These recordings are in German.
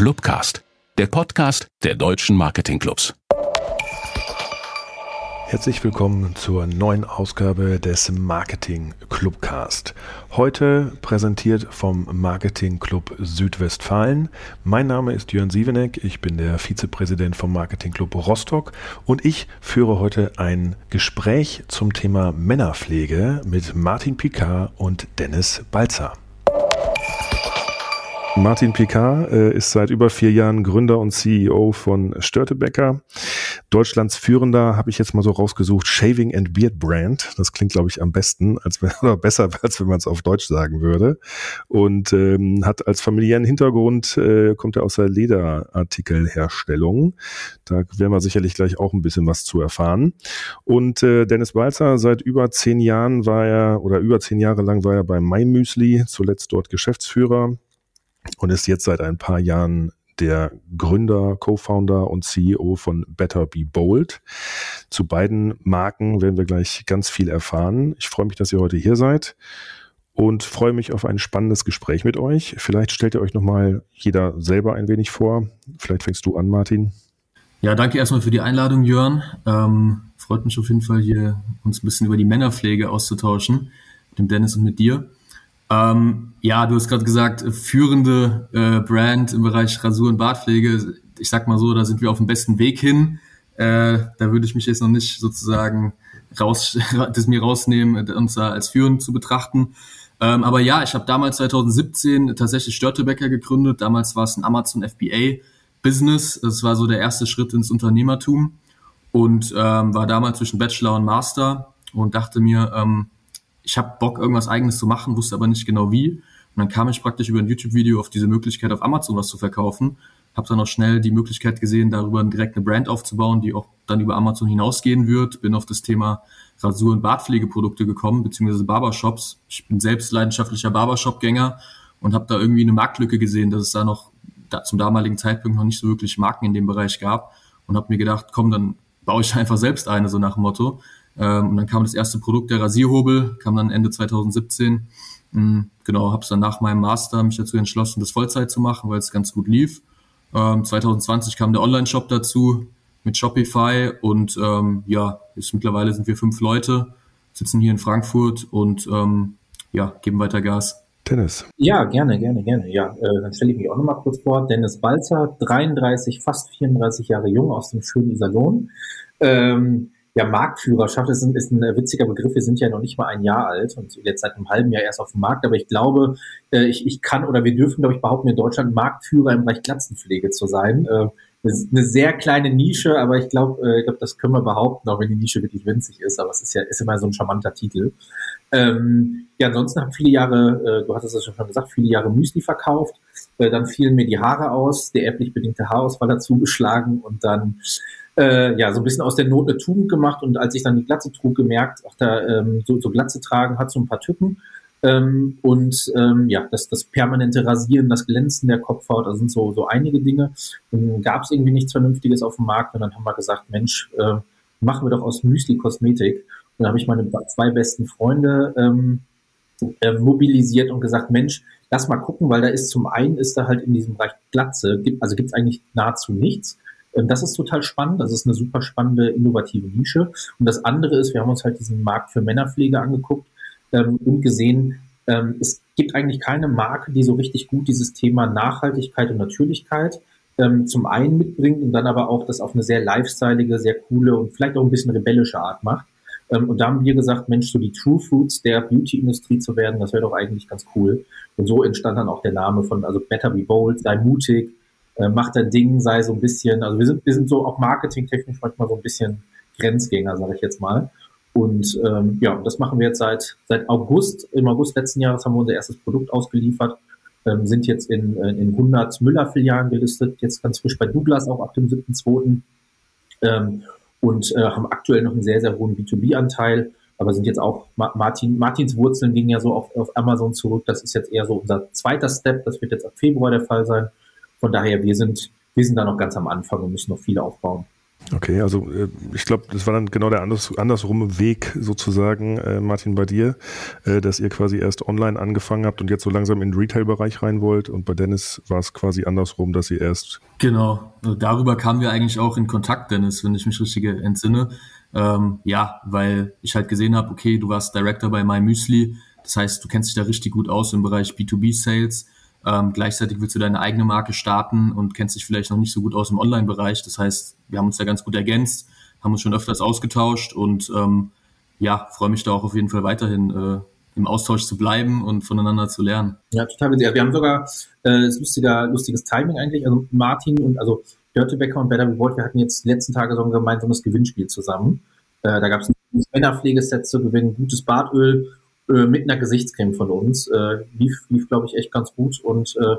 Clubcast, der Podcast der deutschen Marketingclubs. Herzlich willkommen zur neuen Ausgabe des Marketing Clubcast. Heute präsentiert vom Marketing Club Südwestfalen. Mein Name ist Jörn Sieveneck, ich bin der Vizepräsident vom Marketing Club Rostock und ich führe heute ein Gespräch zum Thema Männerpflege mit Martin Picard und Dennis Balzer. Martin Picard äh, ist seit über vier Jahren Gründer und CEO von Störtebecker. Deutschlands führender, habe ich jetzt mal so rausgesucht, Shaving and Beard Brand. Das klingt, glaube ich, am besten, als wenn, oder besser, als wenn man es auf Deutsch sagen würde. Und ähm, hat als familiären Hintergrund, äh, kommt er aus der Lederartikelherstellung. Da werden wir sicherlich gleich auch ein bisschen was zu erfahren. Und äh, Dennis Balzer, seit über zehn Jahren war er, oder über zehn Jahre lang war er bei MyMüsli, zuletzt dort Geschäftsführer und ist jetzt seit ein paar Jahren der Gründer, Co-Founder und CEO von Better Be Bold. Zu beiden Marken werden wir gleich ganz viel erfahren. Ich freue mich, dass ihr heute hier seid und freue mich auf ein spannendes Gespräch mit euch. Vielleicht stellt ihr euch nochmal jeder selber ein wenig vor. Vielleicht fängst du an, Martin. Ja, danke erstmal für die Einladung, Jörn. Ähm, freut mich auf jeden Fall hier, uns ein bisschen über die Männerpflege auszutauschen, mit dem Dennis und mit dir. Ähm, ja, du hast gerade gesagt, führende äh, Brand im Bereich Rasur- und Bartpflege. Ich sag mal so, da sind wir auf dem besten Weg hin. Äh, da würde ich mich jetzt noch nicht sozusagen raus, das mir rausnehmen, uns da als führend zu betrachten. Ähm, aber ja, ich habe damals 2017 tatsächlich Störtebecker gegründet. Damals war es ein Amazon FBA Business. Das war so der erste Schritt ins Unternehmertum und ähm, war damals zwischen Bachelor und Master und dachte mir, ähm, ich habe Bock, irgendwas eigenes zu machen, wusste aber nicht genau wie. Und dann kam ich praktisch über ein YouTube-Video auf diese Möglichkeit, auf Amazon was zu verkaufen. Habe dann auch schnell die Möglichkeit gesehen, darüber direkt eine Brand aufzubauen, die auch dann über Amazon hinausgehen wird. Bin auf das Thema Rasur- und Bartpflegeprodukte gekommen, beziehungsweise Barbershops. Ich bin selbst leidenschaftlicher Barbershop-Gänger und habe da irgendwie eine Marktlücke gesehen, dass es da noch da zum damaligen Zeitpunkt noch nicht so wirklich Marken in dem Bereich gab und habe mir gedacht, komm, dann baue ich einfach selbst eine, so nach dem Motto. Ähm, und dann kam das erste Produkt, der Rasierhobel, kam dann Ende 2017. Mhm, genau, habe es dann nach meinem Master mich dazu entschlossen, das Vollzeit zu machen, weil es ganz gut lief. Ähm, 2020 kam der Online-Shop dazu mit Shopify und ähm, ja, jetzt mittlerweile sind wir fünf Leute, sitzen hier in Frankfurt und ähm, ja, geben weiter Gas. Dennis. Ja, gerne, gerne, gerne. Ja, äh, dann stelle ich mich auch nochmal kurz vor. Dennis Balzer, 33, fast 34 Jahre jung aus dem schönen Iserlohn. Ähm, ja, Marktführerschaft ist ein, ist ein witziger Begriff. Wir sind ja noch nicht mal ein Jahr alt und jetzt seit einem halben Jahr erst auf dem Markt. Aber ich glaube, äh, ich, ich kann oder wir dürfen, glaube ich, behaupten, in Deutschland Marktführer im Bereich Glatzenpflege zu sein. Äh, eine sehr kleine Nische, aber ich glaube, äh, ich glaube, das können wir behaupten, auch wenn die Nische wirklich winzig ist. Aber es ist ja ist immer so ein charmanter Titel. Ähm, ja, ansonsten habe viele Jahre, äh, du hattest es schon gesagt, viele Jahre Müsli verkauft. Äh, dann fielen mir die Haare aus, der erblich bedingte Haarausfall dazu geschlagen und dann äh, ja, so ein bisschen aus der Not eine Tugend gemacht und als ich dann die Glatze trug, gemerkt, ach, da ähm, so, so Glatze tragen hat so ein paar Tücken. Ähm, und ähm, ja, das, das permanente Rasieren, das Glänzen der Kopfhaut, da sind so, so einige Dinge. Gab es irgendwie nichts Vernünftiges auf dem Markt und dann haben wir gesagt, Mensch, äh, machen wir doch aus Müsli Kosmetik. Und dann habe ich meine zwei besten Freunde ähm, äh, mobilisiert und gesagt, Mensch, lass mal gucken, weil da ist zum einen ist da halt in diesem Bereich Glatze, also gibt es eigentlich nahezu nichts. Ähm, das ist total spannend. Das ist eine super spannende, innovative Nische. Und das andere ist, wir haben uns halt diesen Markt für Männerpflege angeguckt ähm, und gesehen, ähm, es gibt eigentlich keine Marke, die so richtig gut dieses Thema Nachhaltigkeit und Natürlichkeit ähm, zum einen mitbringt und dann aber auch das auf eine sehr lifestyleige, sehr coole und vielleicht auch ein bisschen rebellische Art macht. Ähm, und da haben wir gesagt, Mensch, so die True Fruits der Beauty-Industrie zu werden, das wäre doch eigentlich ganz cool. Und so entstand dann auch der Name von, also Better Be Bold, sei mutig, äh, macht dein Ding, sei so ein bisschen, also wir sind, wir sind so auch marketingtechnisch manchmal so ein bisschen Grenzgänger, sage ich jetzt mal. Und ähm, ja, das machen wir jetzt seit, seit August. Im August letzten Jahres haben wir unser erstes Produkt ausgeliefert, ähm, sind jetzt in, äh, in 100 Müller-Filialen gelistet, jetzt ganz frisch bei Douglas auch ab dem 7.2. Ähm, und äh, haben aktuell noch einen sehr, sehr hohen B2B-Anteil, aber sind jetzt auch, Martin, Martins Wurzeln gingen ja so auf, auf Amazon zurück. Das ist jetzt eher so unser zweiter Step. Das wird jetzt ab Februar der Fall sein. Von daher, wir sind, wir sind da noch ganz am Anfang und müssen noch viel aufbauen. Okay, also äh, ich glaube, das war dann genau der anders, andersrumme Weg sozusagen, äh, Martin, bei dir, äh, dass ihr quasi erst online angefangen habt und jetzt so langsam in den Retail-Bereich rein wollt und bei Dennis war es quasi andersrum, dass ihr erst... Genau, also darüber kamen wir eigentlich auch in Kontakt, Dennis, wenn ich mich richtig entsinne. Ähm, ja, weil ich halt gesehen habe, okay, du warst Director bei MyMüsli, das heißt, du kennst dich da richtig gut aus im Bereich B2B-Sales ähm, gleichzeitig willst du deine eigene Marke starten und kennst dich vielleicht noch nicht so gut aus im Online-Bereich. Das heißt, wir haben uns da ganz gut ergänzt, haben uns schon öfters ausgetauscht und ähm, ja, freue mich da auch auf jeden Fall weiterhin äh, im Austausch zu bleiben und voneinander zu lernen. Ja, total. Wir haben sogar äh, lustiger, lustiges Timing eigentlich. Also Martin und also Dörtebecker und Better Reward, wir hatten jetzt die letzten Tage so ein gemeinsames Gewinnspiel zusammen. Äh, da gab es Männerpflegeset zu gewinnen, gutes Bartöl äh, mit einer Gesichtscreme von uns. Äh, lief, lief glaube ich, echt ganz gut und äh,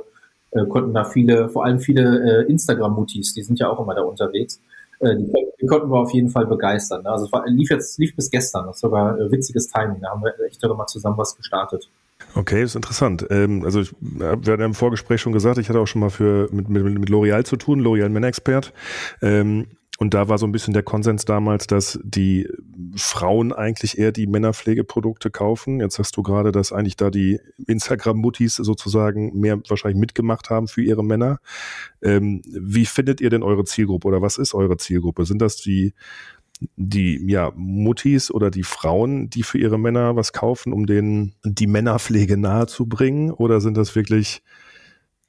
äh, konnten da viele, vor allem viele äh, Instagram-Mutis, die sind ja auch immer da unterwegs, äh, die, konnten wir auf jeden Fall begeistern. Also es war, lief jetzt, lief bis gestern, das ist sogar äh, witziges Timing, da haben wir echt sogar mal zusammen was gestartet. Okay, ist interessant. Ähm, also ich, wir hatten im Vorgespräch schon gesagt, ich hatte auch schon mal für mit, mit, mit L'Oreal zu tun, L'Oreal Männerexpert. Ähm, und da war so ein bisschen der Konsens damals, dass die Frauen eigentlich eher die Männerpflegeprodukte kaufen. Jetzt hast du gerade, dass eigentlich da die Instagram-Muttis sozusagen mehr wahrscheinlich mitgemacht haben für ihre Männer. Ähm, wie findet ihr denn eure Zielgruppe oder was ist eure Zielgruppe? Sind das die die ja Muttis oder die Frauen, die für ihre Männer was kaufen, um denen die Männerpflege nahezubringen? Oder sind das wirklich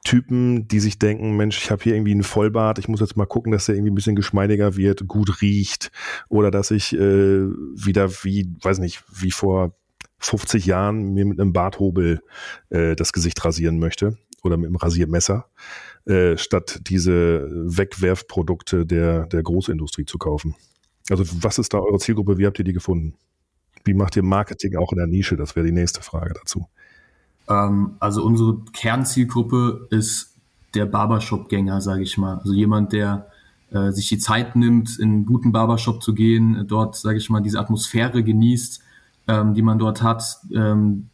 Typen, die sich denken, Mensch, ich habe hier irgendwie einen Vollbart, ich muss jetzt mal gucken, dass der irgendwie ein bisschen geschmeidiger wird, gut riecht oder dass ich äh, wieder wie, weiß nicht, wie vor 50 Jahren mir mit einem Barthobel äh, das Gesicht rasieren möchte oder mit einem Rasiermesser, äh, statt diese Wegwerfprodukte der, der Großindustrie zu kaufen. Also was ist da eure Zielgruppe? Wie habt ihr die gefunden? Wie macht ihr Marketing auch in der Nische? Das wäre die nächste Frage dazu. Ähm, also unsere Kernzielgruppe ist der Barbershop-Gänger, sage ich mal. Also jemand, der äh, sich die Zeit nimmt, in einen guten Barbershop zu gehen, dort, sage ich mal, diese Atmosphäre genießt, ähm, die man dort hat, ähm,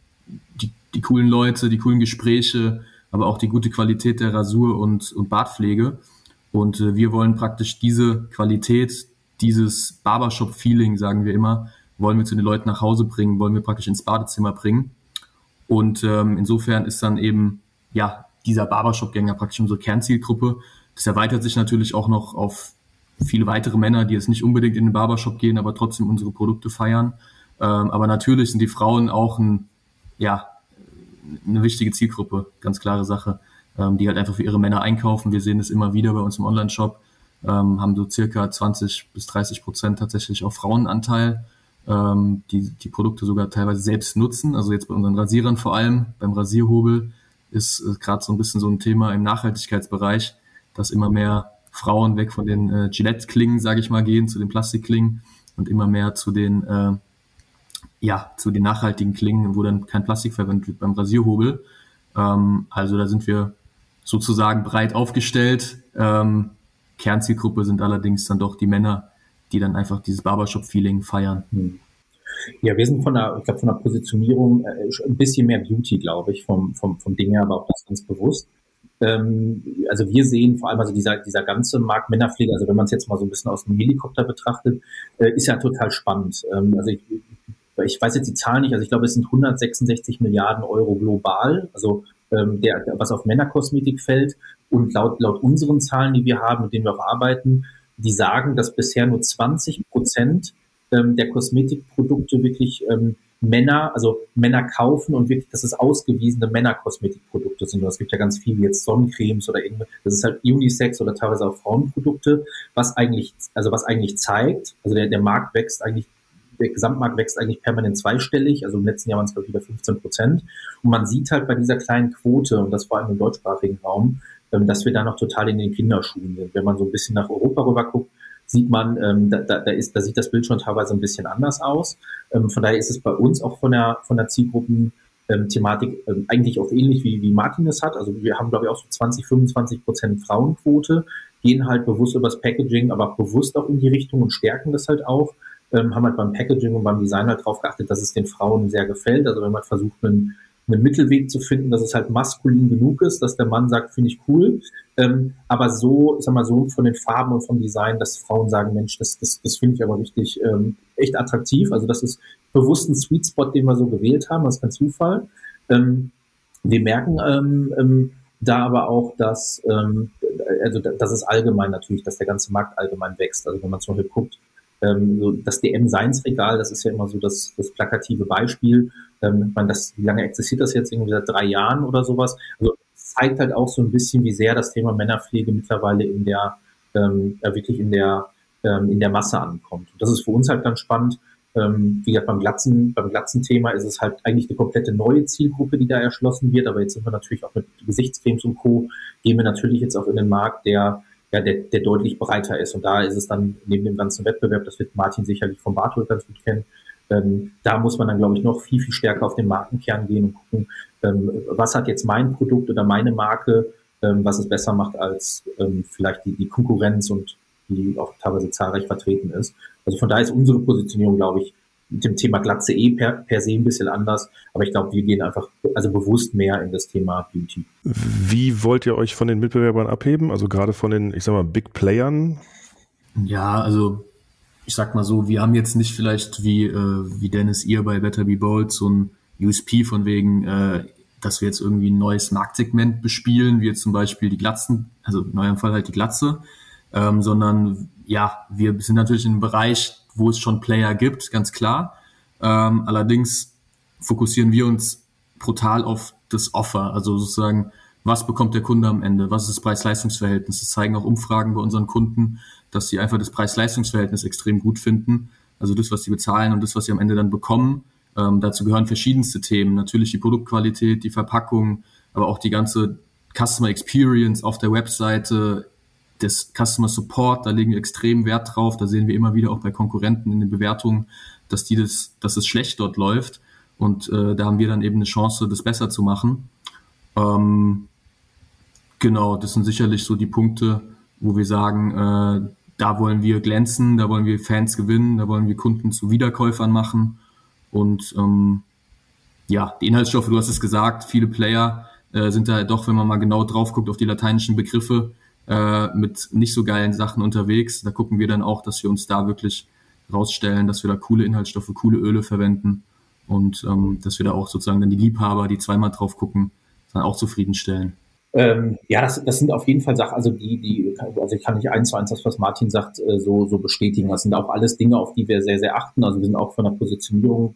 die, die coolen Leute, die coolen Gespräche, aber auch die gute Qualität der Rasur und, und Bartpflege. Und äh, wir wollen praktisch diese Qualität, dieses Barbershop-Feeling, sagen wir immer, wollen wir zu den Leuten nach Hause bringen, wollen wir praktisch ins Badezimmer bringen. Und ähm, insofern ist dann eben ja dieser Barbershop-Gänger praktisch unsere Kernzielgruppe. Das erweitert sich natürlich auch noch auf viele weitere Männer, die jetzt nicht unbedingt in den Barbershop gehen, aber trotzdem unsere Produkte feiern. Ähm, aber natürlich sind die Frauen auch ein, ja, eine wichtige Zielgruppe, ganz klare Sache, ähm, die halt einfach für ihre Männer einkaufen. Wir sehen es immer wieder bei uns im Online-Shop, ähm, haben so circa 20 bis 30 Prozent tatsächlich auch Frauenanteil ähm, die die Produkte sogar teilweise selbst nutzen. Also jetzt bei unseren Rasierern vor allem, beim Rasierhobel ist äh, gerade so ein bisschen so ein Thema im Nachhaltigkeitsbereich, dass immer mehr Frauen weg von den äh, Gillette-Klingen, sage ich mal, gehen, zu den Plastikklingen und immer mehr zu den äh, ja, zu den nachhaltigen Klingen, wo dann kein Plastik verwendet wird beim Rasierhobel. Ähm, also da sind wir sozusagen breit aufgestellt. Ähm, Kernzielgruppe sind allerdings dann doch die Männer, die dann einfach dieses Barbershop-Feeling feiern. Hm. Ja, wir sind von der, ich glaube, von der Positionierung äh, ein bisschen mehr Beauty, glaube ich, vom, vom, vom Ding her, aber auch das ganz bewusst. Ähm, also wir sehen vor allem also dieser, dieser ganze Markt Männerpflege, also wenn man es jetzt mal so ein bisschen aus dem Helikopter betrachtet, äh, ist ja total spannend. Ähm, also ich, ich weiß jetzt die Zahlen nicht, also ich glaube, es sind 166 Milliarden Euro global, also ähm, der, was auf Männerkosmetik fällt. Und laut, laut unseren Zahlen, die wir haben, mit denen wir auch arbeiten, die sagen, dass bisher nur 20 Prozent ähm, der Kosmetikprodukte wirklich ähm, Männer, also Männer kaufen und wirklich, dass es ausgewiesene Männerkosmetikprodukte sind. Es gibt ja ganz viele jetzt Sonnencremes oder irgendwas. Das ist halt Unisex oder teilweise auch Frauenprodukte, was eigentlich, also was eigentlich zeigt, also der, der Markt wächst eigentlich, der Gesamtmarkt wächst eigentlich permanent zweistellig. Also im letzten Jahr waren es glaube ich wieder 15 Prozent. Und man sieht halt bei dieser kleinen Quote und das vor allem im deutschsprachigen Raum, dass wir da noch total in den Kinderschuhen sind. Wenn man so ein bisschen nach Europa rüber guckt, sieht man, ähm, da, da, ist, da sieht das Bild schon teilweise ein bisschen anders aus. Ähm, von daher ist es bei uns auch von der, von der Zielgruppen Thematik ähm, eigentlich auch ähnlich wie, wie Martin es hat. Also wir haben, glaube ich, auch so 20, 25 Prozent Frauenquote, gehen halt bewusst übers Packaging, aber bewusst auch in die Richtung und stärken das halt auch. Ähm, haben halt beim Packaging und beim Design halt drauf geachtet, dass es den Frauen sehr gefällt. Also wenn man versucht, einen einen Mittelweg zu finden, dass es halt maskulin genug ist, dass der Mann sagt, finde ich cool, ähm, aber so, sag mal so von den Farben und vom Design, dass Frauen sagen, Mensch, das, das, das finde ich aber richtig ähm, echt attraktiv. Also das ist bewusst ein Sweet Spot, den wir so gewählt haben, das ist kein Zufall. Ähm, wir merken ähm, ähm, da aber auch, dass, ähm, also das ist allgemein natürlich, dass der ganze Markt allgemein wächst. Also wenn man zum Beispiel guckt, ähm, so das DM-Seinsregal, das ist ja immer so das, das plakative Beispiel. Ähm, man das, wie lange existiert das jetzt? Irgendwie seit drei Jahren oder sowas. Also zeigt halt auch so ein bisschen, wie sehr das Thema Männerpflege mittlerweile in der, ähm, wirklich in der, ähm, in der Masse ankommt. Und das ist für uns halt ganz spannend. Ähm, wie gesagt, beim Glatzen, beim Glatzen-Thema ist es halt eigentlich eine komplette neue Zielgruppe, die da erschlossen wird. Aber jetzt sind wir natürlich auch mit Gesichtscremes und Co. gehen wir natürlich jetzt auch in den Markt, der ja, der, der deutlich breiter ist. Und da ist es dann neben dem ganzen Wettbewerb, das wird Martin sicherlich vom Barthold ganz gut kennen, ähm, da muss man dann, glaube ich, noch viel, viel stärker auf den Markenkern gehen und gucken, ähm, was hat jetzt mein Produkt oder meine Marke, ähm, was es besser macht als ähm, vielleicht die, die Konkurrenz und die auch teilweise zahlreich vertreten ist. Also von daher ist unsere Positionierung, glaube ich, mit dem Thema Glatze eh per, per se ein bisschen anders. Aber ich glaube, wir gehen einfach also bewusst mehr in das Thema Beauty. Wie wollt ihr euch von den Mitbewerbern abheben? Also gerade von den, ich sag mal, Big Playern? Ja, also ich sag mal so, wir haben jetzt nicht vielleicht wie, äh, wie Dennis ihr bei Better Be Bold so ein USP von wegen, äh, dass wir jetzt irgendwie ein neues Marktsegment bespielen, wie jetzt zum Beispiel die Glatzen, also in eurem Fall halt die Glatze, ähm, sondern ja, wir sind natürlich in einem Bereich, wo es schon Player gibt, ganz klar. Ähm, allerdings fokussieren wir uns brutal auf das Offer, also sozusagen, was bekommt der Kunde am Ende, was ist das Preis-Leistungs-Verhältnis. Das zeigen auch Umfragen bei unseren Kunden, dass sie einfach das Preis-Leistungs-Verhältnis extrem gut finden. Also das, was sie bezahlen und das, was sie am Ende dann bekommen. Ähm, dazu gehören verschiedenste Themen. Natürlich die Produktqualität, die Verpackung, aber auch die ganze Customer Experience auf der Webseite, des Customer Support, da legen wir extrem Wert drauf. Da sehen wir immer wieder auch bei Konkurrenten in den Bewertungen, dass die das, dass es schlecht dort läuft. Und äh, da haben wir dann eben eine Chance, das besser zu machen. Ähm, genau, das sind sicherlich so die Punkte, wo wir sagen, äh, da wollen wir glänzen, da wollen wir Fans gewinnen, da wollen wir Kunden zu Wiederkäufern machen. Und ähm, ja, die Inhaltsstoffe, du hast es gesagt, viele Player äh, sind da doch, wenn man mal genau drauf guckt auf die lateinischen Begriffe, äh, mit nicht so geilen Sachen unterwegs. Da gucken wir dann auch, dass wir uns da wirklich rausstellen, dass wir da coole Inhaltsstoffe, coole Öle verwenden und ähm, dass wir da auch sozusagen dann die Liebhaber, die zweimal drauf gucken, dann auch zufriedenstellen. Ähm, ja, das, das sind auf jeden Fall Sachen, also die, die, also ich kann nicht eins zu eins das, was Martin sagt, äh, so, so bestätigen. Das sind auch alles Dinge, auf die wir sehr, sehr achten. Also wir sind auch von der Positionierung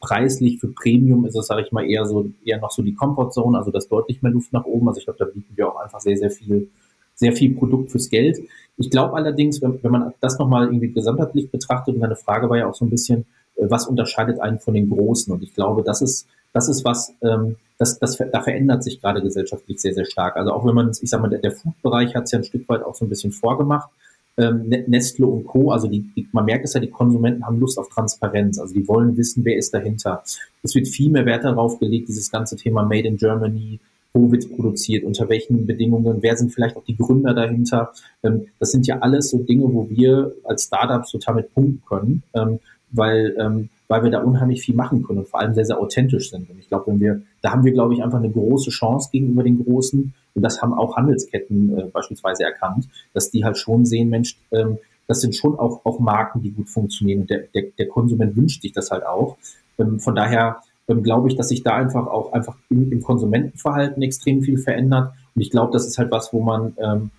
preislich für Premium ist es, sage ich mal, eher so, eher noch so die Comfortzone, also das deutlich mehr Luft nach oben. Also ich glaube, da bieten wir auch einfach sehr, sehr viel sehr viel Produkt fürs Geld. Ich glaube allerdings, wenn, wenn man das nochmal irgendwie gesamtheitlich betrachtet, und meine Frage war ja auch so ein bisschen, äh, was unterscheidet einen von den Großen? Und ich glaube, das ist, das ist was, ähm, das, das, da verändert sich gerade gesellschaftlich sehr, sehr stark. Also auch wenn man, ich sage mal, der, der Food-Bereich hat es ja ein Stück weit auch so ein bisschen vorgemacht. Ähm, Nestle und Co., also die, die, man merkt es ja, die Konsumenten haben Lust auf Transparenz, also die wollen wissen, wer ist dahinter. Es wird viel mehr Wert darauf gelegt, dieses ganze Thema Made in Germany, wo wird produziert, unter welchen Bedingungen, wer sind vielleicht auch die Gründer dahinter. Ähm, das sind ja alles so Dinge, wo wir als Startups total mit punkten können, ähm, weil, ähm, weil wir da unheimlich viel machen können und vor allem sehr, sehr authentisch sind. Und ich glaube, wenn wir, da haben wir, glaube ich, einfach eine große Chance gegenüber den Großen. Und das haben auch Handelsketten äh, beispielsweise erkannt, dass die halt schon sehen, Mensch, ähm, das sind schon auch, auch Marken, die gut funktionieren. Und der, der, der Konsument wünscht sich das halt auch. Ähm, von daher ähm, glaube ich, dass sich da einfach auch einfach im, im, Konsumentenverhalten extrem viel verändert. Und ich glaube, das ist halt was, wo man, ähm,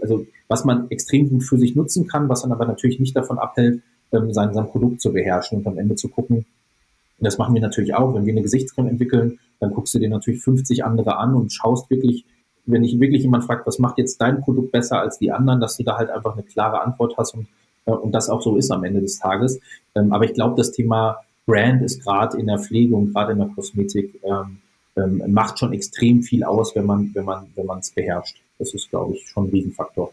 also was man extrem gut für sich nutzen kann, was dann aber natürlich nicht davon abhält, ähm, sein, sein Produkt zu beherrschen und am Ende zu gucken. Und das machen wir natürlich auch, wenn wir eine Gesichtscreme entwickeln, dann guckst du dir natürlich 50 andere an und schaust wirklich, wenn dich wirklich jemand fragt, was macht jetzt dein Produkt besser als die anderen, dass du da halt einfach eine klare Antwort hast und, äh, und das auch so ist am Ende des Tages. Ähm, aber ich glaube, das Thema Brand ist gerade in der Pflege und gerade in der Kosmetik ähm, ähm, macht schon extrem viel aus, wenn man wenn man wenn man es beherrscht. Das ist, glaube ich, schon ein Riesenfaktor.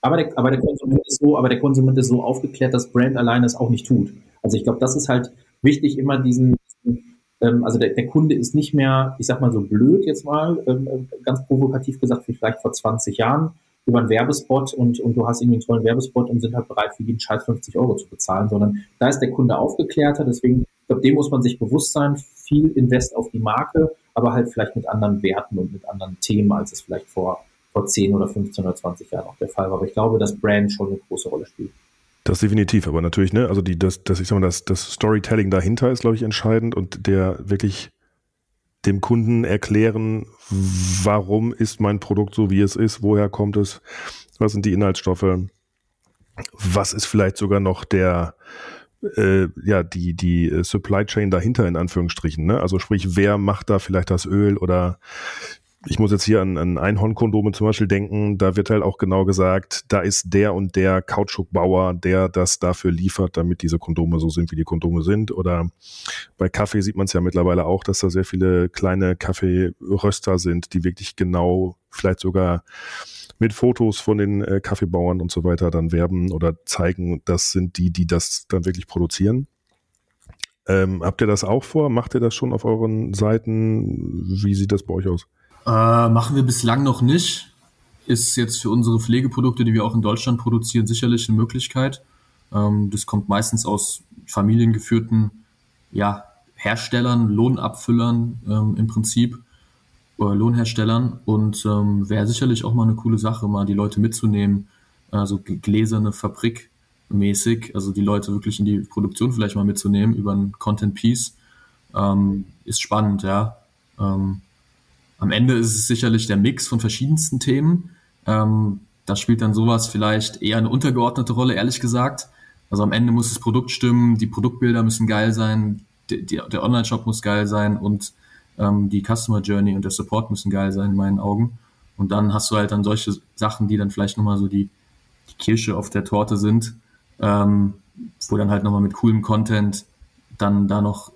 Aber der, aber der Konsument ist so, aber der Konsument ist so aufgeklärt, dass Brand alleine es auch nicht tut. Also ich glaube, das ist halt wichtig, immer diesen, ähm, also der, der Kunde ist nicht mehr, ich sag mal so blöd jetzt mal, ähm, ganz provokativ gesagt, wie vielleicht vor 20 Jahren, über einen Werbespot und, und du hast irgendwie einen tollen Werbespot und sind halt bereit, für jeden Scheiß 50 Euro zu bezahlen, sondern da ist der Kunde aufgeklärter. Deswegen, ich glaube, dem muss man sich bewusst sein. viel Invest auf die Marke, aber halt vielleicht mit anderen Werten und mit anderen Themen, als es vielleicht vor, vor 10 oder 15 oder 20 Jahren auch der Fall war. Aber ich glaube, dass Brand schon eine große Rolle spielt. Das definitiv, aber natürlich, ne, also die, das, das, ich sag mal, das, das Storytelling dahinter ist, glaube ich, entscheidend und der wirklich dem Kunden erklären, warum ist mein Produkt so, wie es ist, woher kommt es, was sind die Inhaltsstoffe, was ist vielleicht sogar noch der, äh, ja, die, die Supply Chain dahinter in Anführungsstrichen, ne? Also sprich, wer macht da vielleicht das Öl oder ich muss jetzt hier an, an Einhornkondome zum Beispiel denken, da wird halt auch genau gesagt, da ist der und der Kautschukbauer, der das dafür liefert, damit diese Kondome so sind, wie die Kondome sind. Oder bei Kaffee sieht man es ja mittlerweile auch, dass da sehr viele kleine Kaffeeröster sind, die wirklich genau, vielleicht sogar mit Fotos von den äh, Kaffeebauern und so weiter dann werben oder zeigen, das sind die, die das dann wirklich produzieren. Ähm, habt ihr das auch vor? Macht ihr das schon auf euren Seiten? Wie sieht das bei euch aus? Äh, machen wir bislang noch nicht. Ist jetzt für unsere Pflegeprodukte, die wir auch in Deutschland produzieren, sicherlich eine Möglichkeit. Ähm, das kommt meistens aus familiengeführten ja, Herstellern, Lohnabfüllern ähm, im Prinzip, oder Lohnherstellern. Und ähm, wäre sicherlich auch mal eine coole Sache, mal die Leute mitzunehmen, also gläserne Fabrik mäßig, also die Leute wirklich in die Produktion vielleicht mal mitzunehmen über ein Content Piece. Ähm, ist spannend, ja. Ähm, am Ende ist es sicherlich der Mix von verschiedensten Themen. Ähm, da spielt dann sowas vielleicht eher eine untergeordnete Rolle, ehrlich gesagt. Also am Ende muss das Produkt stimmen, die Produktbilder müssen geil sein, die, die, der Online-Shop muss geil sein und ähm, die Customer Journey und der Support müssen geil sein in meinen Augen. Und dann hast du halt dann solche Sachen, die dann vielleicht nochmal so die, die Kirsche auf der Torte sind, ähm, wo dann halt nochmal mit coolem Content dann da noch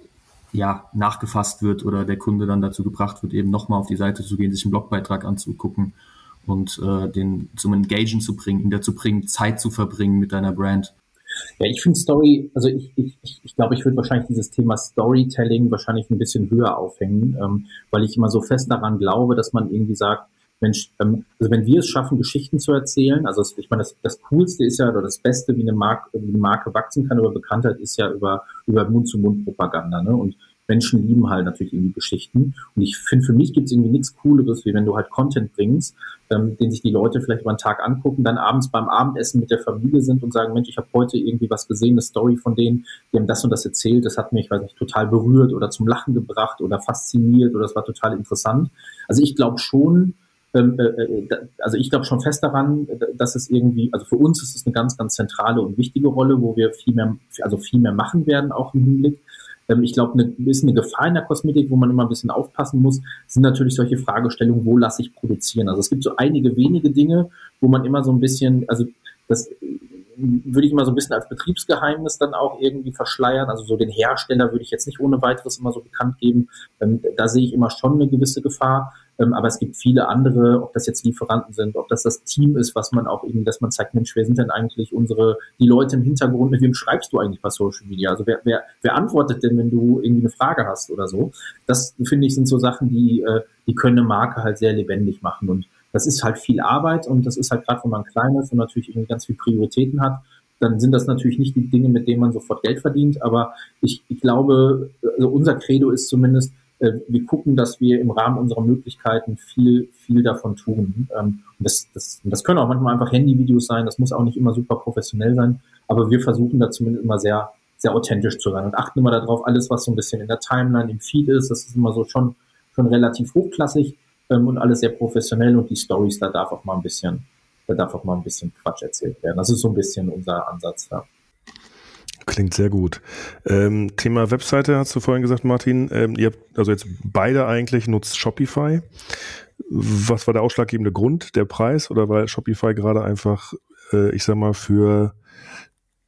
ja, nachgefasst wird oder der Kunde dann dazu gebracht wird, eben nochmal auf die Seite zu gehen, sich einen Blogbeitrag anzugucken und äh, den zum Engagen zu bringen, ihn dazu bringen, Zeit zu verbringen mit deiner Brand. Ja, ich finde Story, also ich, ich, ich, glaube, ich würde wahrscheinlich dieses Thema Storytelling wahrscheinlich ein bisschen höher aufhängen, ähm, weil ich immer so fest daran glaube, dass man irgendwie sagt, Mensch, ähm, also wenn wir es schaffen, Geschichten zu erzählen, also ich meine, das, das Coolste ist ja oder das Beste, wie eine, Marke, wie eine Marke wachsen kann über Bekanntheit, ist ja über, über Mund-zu-Mund-Propaganda. Ne? Und Menschen lieben halt natürlich irgendwie Geschichten. Und ich finde, für mich gibt es irgendwie nichts Cooleres, wie wenn du halt Content bringst, ähm, den sich die Leute vielleicht über einen Tag angucken, dann abends beim Abendessen mit der Familie sind und sagen, Mensch, ich habe heute irgendwie was gesehen, eine Story von denen, die haben das und das erzählt, das hat mich, weiß nicht, total berührt oder zum Lachen gebracht oder fasziniert oder das war total interessant. Also ich glaube schon, also ich glaube schon fest daran, dass es irgendwie, also für uns ist es eine ganz, ganz zentrale und wichtige Rolle, wo wir viel mehr, also viel mehr machen werden, auch im Hinblick. Ähm, ich glaube, eine, ist eine Gefahr in der Kosmetik, wo man immer ein bisschen aufpassen muss, sind natürlich solche Fragestellungen, wo lasse ich produzieren? Also es gibt so einige wenige Dinge, wo man immer so ein bisschen, also das würde ich immer so ein bisschen als Betriebsgeheimnis dann auch irgendwie verschleiern. Also so den Hersteller würde ich jetzt nicht ohne weiteres immer so bekannt geben. Ähm, da sehe ich immer schon eine gewisse Gefahr. Ähm, aber es gibt viele andere, ob das jetzt Lieferanten sind, ob das das Team ist, was man auch irgendwie, dass man zeigt, Mensch, wer sind denn eigentlich unsere, die Leute im Hintergrund, mit wem schreibst du eigentlich bei Social Media? Also wer, wer, wer antwortet denn, wenn du irgendwie eine Frage hast oder so? Das finde ich sind so Sachen, die, äh, die können eine Marke halt sehr lebendig machen und das ist halt viel Arbeit und das ist halt gerade, wenn man klein ist und natürlich irgendwie ganz viele Prioritäten hat, dann sind das natürlich nicht die Dinge, mit denen man sofort Geld verdient. Aber ich, ich glaube, also unser Credo ist zumindest, äh, wir gucken, dass wir im Rahmen unserer Möglichkeiten viel, viel davon tun. Ähm, das, das, das können auch manchmal einfach Handyvideos sein, das muss auch nicht immer super professionell sein, aber wir versuchen da zumindest immer sehr, sehr authentisch zu sein und achten immer darauf, alles, was so ein bisschen in der Timeline, im Feed ist, das ist immer so schon, schon relativ hochklassig ähm, und alles sehr professionell und die Stories, da darf auch mal ein bisschen, da darf auch mal ein bisschen Quatsch erzählt werden. Das ist so ein bisschen unser Ansatz, ja. Klingt sehr gut. Ähm, Thema Webseite hast du vorhin gesagt, Martin. Ähm, ihr habt also jetzt beide eigentlich nutzt Shopify. Was war der ausschlaggebende Grund, der Preis? Oder war Shopify gerade einfach, äh, ich sag mal, für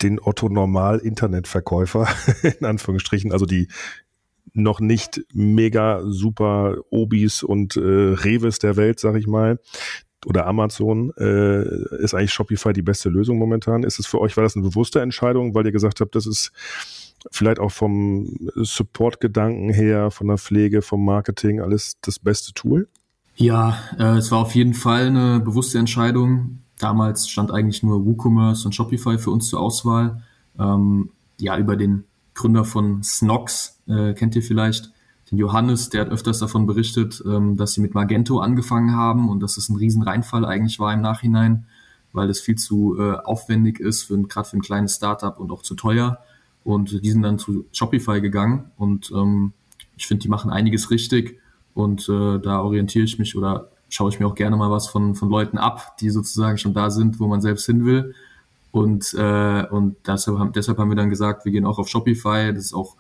den Otto Normal Internetverkäufer, in Anführungsstrichen, also die noch nicht mega super Obis und äh, Reves der Welt, sag ich mal, oder Amazon, äh, ist eigentlich Shopify die beste Lösung momentan? Ist es für euch, war das eine bewusste Entscheidung, weil ihr gesagt habt, das ist vielleicht auch vom Support-Gedanken her, von der Pflege, vom Marketing alles das beste Tool? Ja, äh, es war auf jeden Fall eine bewusste Entscheidung. Damals stand eigentlich nur WooCommerce und Shopify für uns zur Auswahl. Ähm, ja, über den Gründer von Snox, äh, kennt ihr vielleicht, den Johannes, der hat öfters davon berichtet, ähm, dass sie mit Magento angefangen haben und dass es ein Riesenreinfall eigentlich war im Nachhinein, weil es viel zu äh, aufwendig ist, gerade für ein kleines Startup und auch zu teuer. Und die sind dann zu Shopify gegangen und ähm, ich finde, die machen einiges richtig und äh, da orientiere ich mich oder schaue ich mir auch gerne mal was von, von Leuten ab, die sozusagen schon da sind, wo man selbst hin will. Und, äh, und deshalb, haben, deshalb haben wir dann gesagt, wir gehen auch auf Shopify. Das ist auch,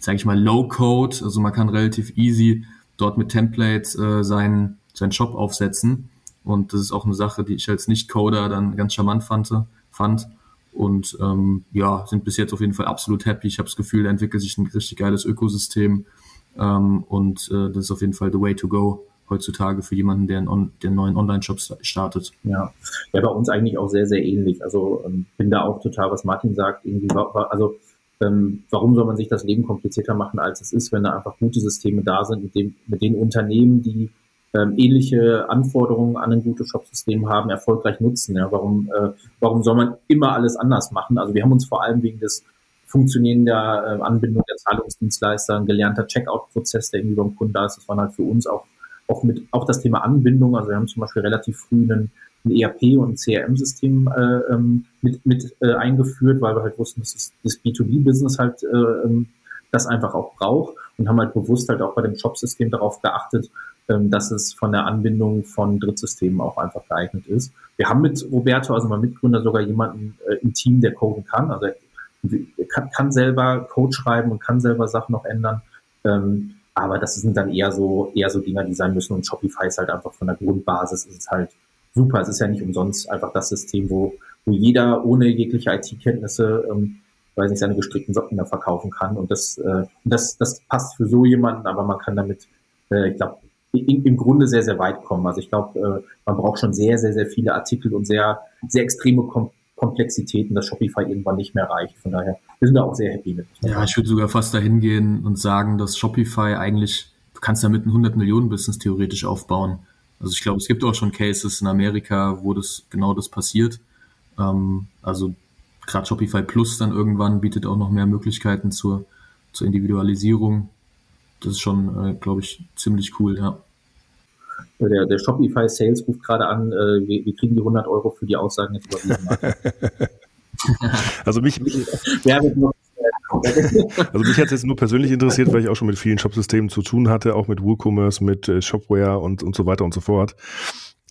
sage ich mal, Low-Code. Also man kann relativ easy dort mit Templates äh, seinen, seinen Shop aufsetzen. Und das ist auch eine Sache, die ich als Nicht-Coder dann ganz charmant fand. fand. Und ähm, ja, sind bis jetzt auf jeden Fall absolut happy. Ich habe das Gefühl, da entwickelt sich ein richtig geiles Ökosystem. Ähm, und äh, das ist auf jeden Fall the way to go heutzutage für jemanden, der einen, der einen neuen Online-Shop startet. Ja. ja, bei uns eigentlich auch sehr, sehr ähnlich. Also ähm, bin da auch total, was Martin sagt, irgendwie, also ähm, warum soll man sich das Leben komplizierter machen, als es ist, wenn da einfach gute Systeme da sind, mit, dem, mit den Unternehmen, die ähm, ähnliche Anforderungen an ein gutes Shopsystem haben, erfolgreich nutzen. Ja, warum, äh, warum soll man immer alles anders machen? Also wir haben uns vor allem wegen des Funktionieren der äh, Anbindung der Zahlungsdienstleister, ein gelernter Checkout-Prozess, der irgendwie beim Kunden da ist, das war halt für uns auch auch mit auch das Thema Anbindung. Also wir haben zum Beispiel relativ früh einen, ein ERP und ein CRM-System äh, ähm, mit, mit äh, eingeführt, weil wir halt wussten, dass das, das B2B-Business halt äh, ähm, das einfach auch braucht und haben halt bewusst halt auch bei dem Shop-System darauf geachtet, ähm, dass es von der Anbindung von Drittsystemen auch einfach geeignet ist. Wir haben mit Roberto, also mein Mitgründer, sogar jemanden äh, im Team, der coden kann. Also er kann, kann selber Code schreiben und kann selber Sachen noch ändern. Ähm, aber das sind dann eher so, eher so Dinger, die sein müssen. Und Shopify ist halt einfach von der Grundbasis ist es halt super. Es ist ja nicht umsonst einfach das System, wo, wo jeder ohne jegliche IT-Kenntnisse, ähm, weiß nicht, seine gestrickten Socken da verkaufen kann. Und das, äh, das, das passt für so jemanden, aber man kann damit, äh, ich glaube, im Grunde sehr, sehr weit kommen. Also ich glaube, äh, man braucht schon sehr, sehr, sehr viele Artikel und sehr, sehr extreme Kom Komplexitäten, dass Shopify irgendwann nicht mehr reicht. Von daher, wir sind da auch sehr happy mit. Ja, ich würde sogar fast dahin gehen und sagen, dass Shopify eigentlich, du kannst damit ein 100 Millionen Business theoretisch aufbauen. Also ich glaube, es gibt auch schon Cases in Amerika, wo das genau das passiert. Ähm, also gerade Shopify Plus dann irgendwann bietet auch noch mehr Möglichkeiten zur, zur Individualisierung. Das ist schon, äh, glaube ich, ziemlich cool, ja. Der, der Shopify Sales ruft gerade an, äh, wir, wir, kriegen die 100 Euro für die Aussagen jetzt überwiesen. also mich, mich also mich hat es jetzt nur persönlich interessiert, weil ich auch schon mit vielen Shopsystemen zu tun hatte, auch mit WooCommerce, mit äh, Shopware und, und so weiter und so fort.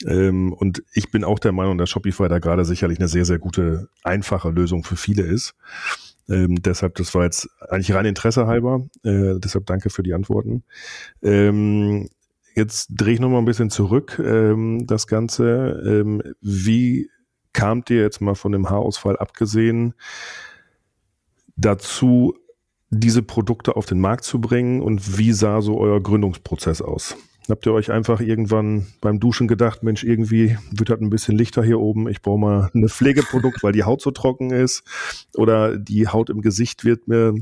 Ähm, und ich bin auch der Meinung, dass Shopify da gerade sicherlich eine sehr, sehr gute, einfache Lösung für viele ist. Ähm, deshalb, das war jetzt eigentlich rein Interesse halber. Äh, deshalb danke für die Antworten. Ähm, Jetzt drehe ich nochmal ein bisschen zurück, ähm, das Ganze. Ähm, wie kamt ihr jetzt mal von dem Haarausfall abgesehen dazu, diese Produkte auf den Markt zu bringen und wie sah so euer Gründungsprozess aus? Habt ihr euch einfach irgendwann beim Duschen gedacht, Mensch, irgendwie wird halt ein bisschen lichter hier oben, ich brauche mal ein Pflegeprodukt, weil die Haut so trocken ist oder die Haut im Gesicht wird mir,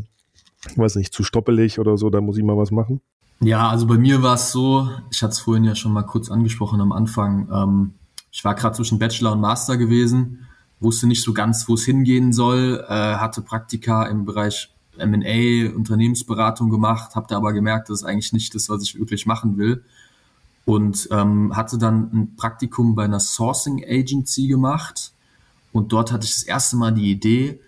weiß nicht, zu stoppelig oder so, da muss ich mal was machen? Ja, also bei mir war es so, ich hatte es vorhin ja schon mal kurz angesprochen am Anfang. Ähm, ich war gerade zwischen Bachelor und Master gewesen, wusste nicht so ganz, wo es hingehen soll, äh, hatte Praktika im Bereich M&A, Unternehmensberatung gemacht, habe da aber gemerkt, das ist eigentlich nicht das, was ich wirklich machen will. Und ähm, hatte dann ein Praktikum bei einer Sourcing Agency gemacht. Und dort hatte ich das erste Mal die Idee,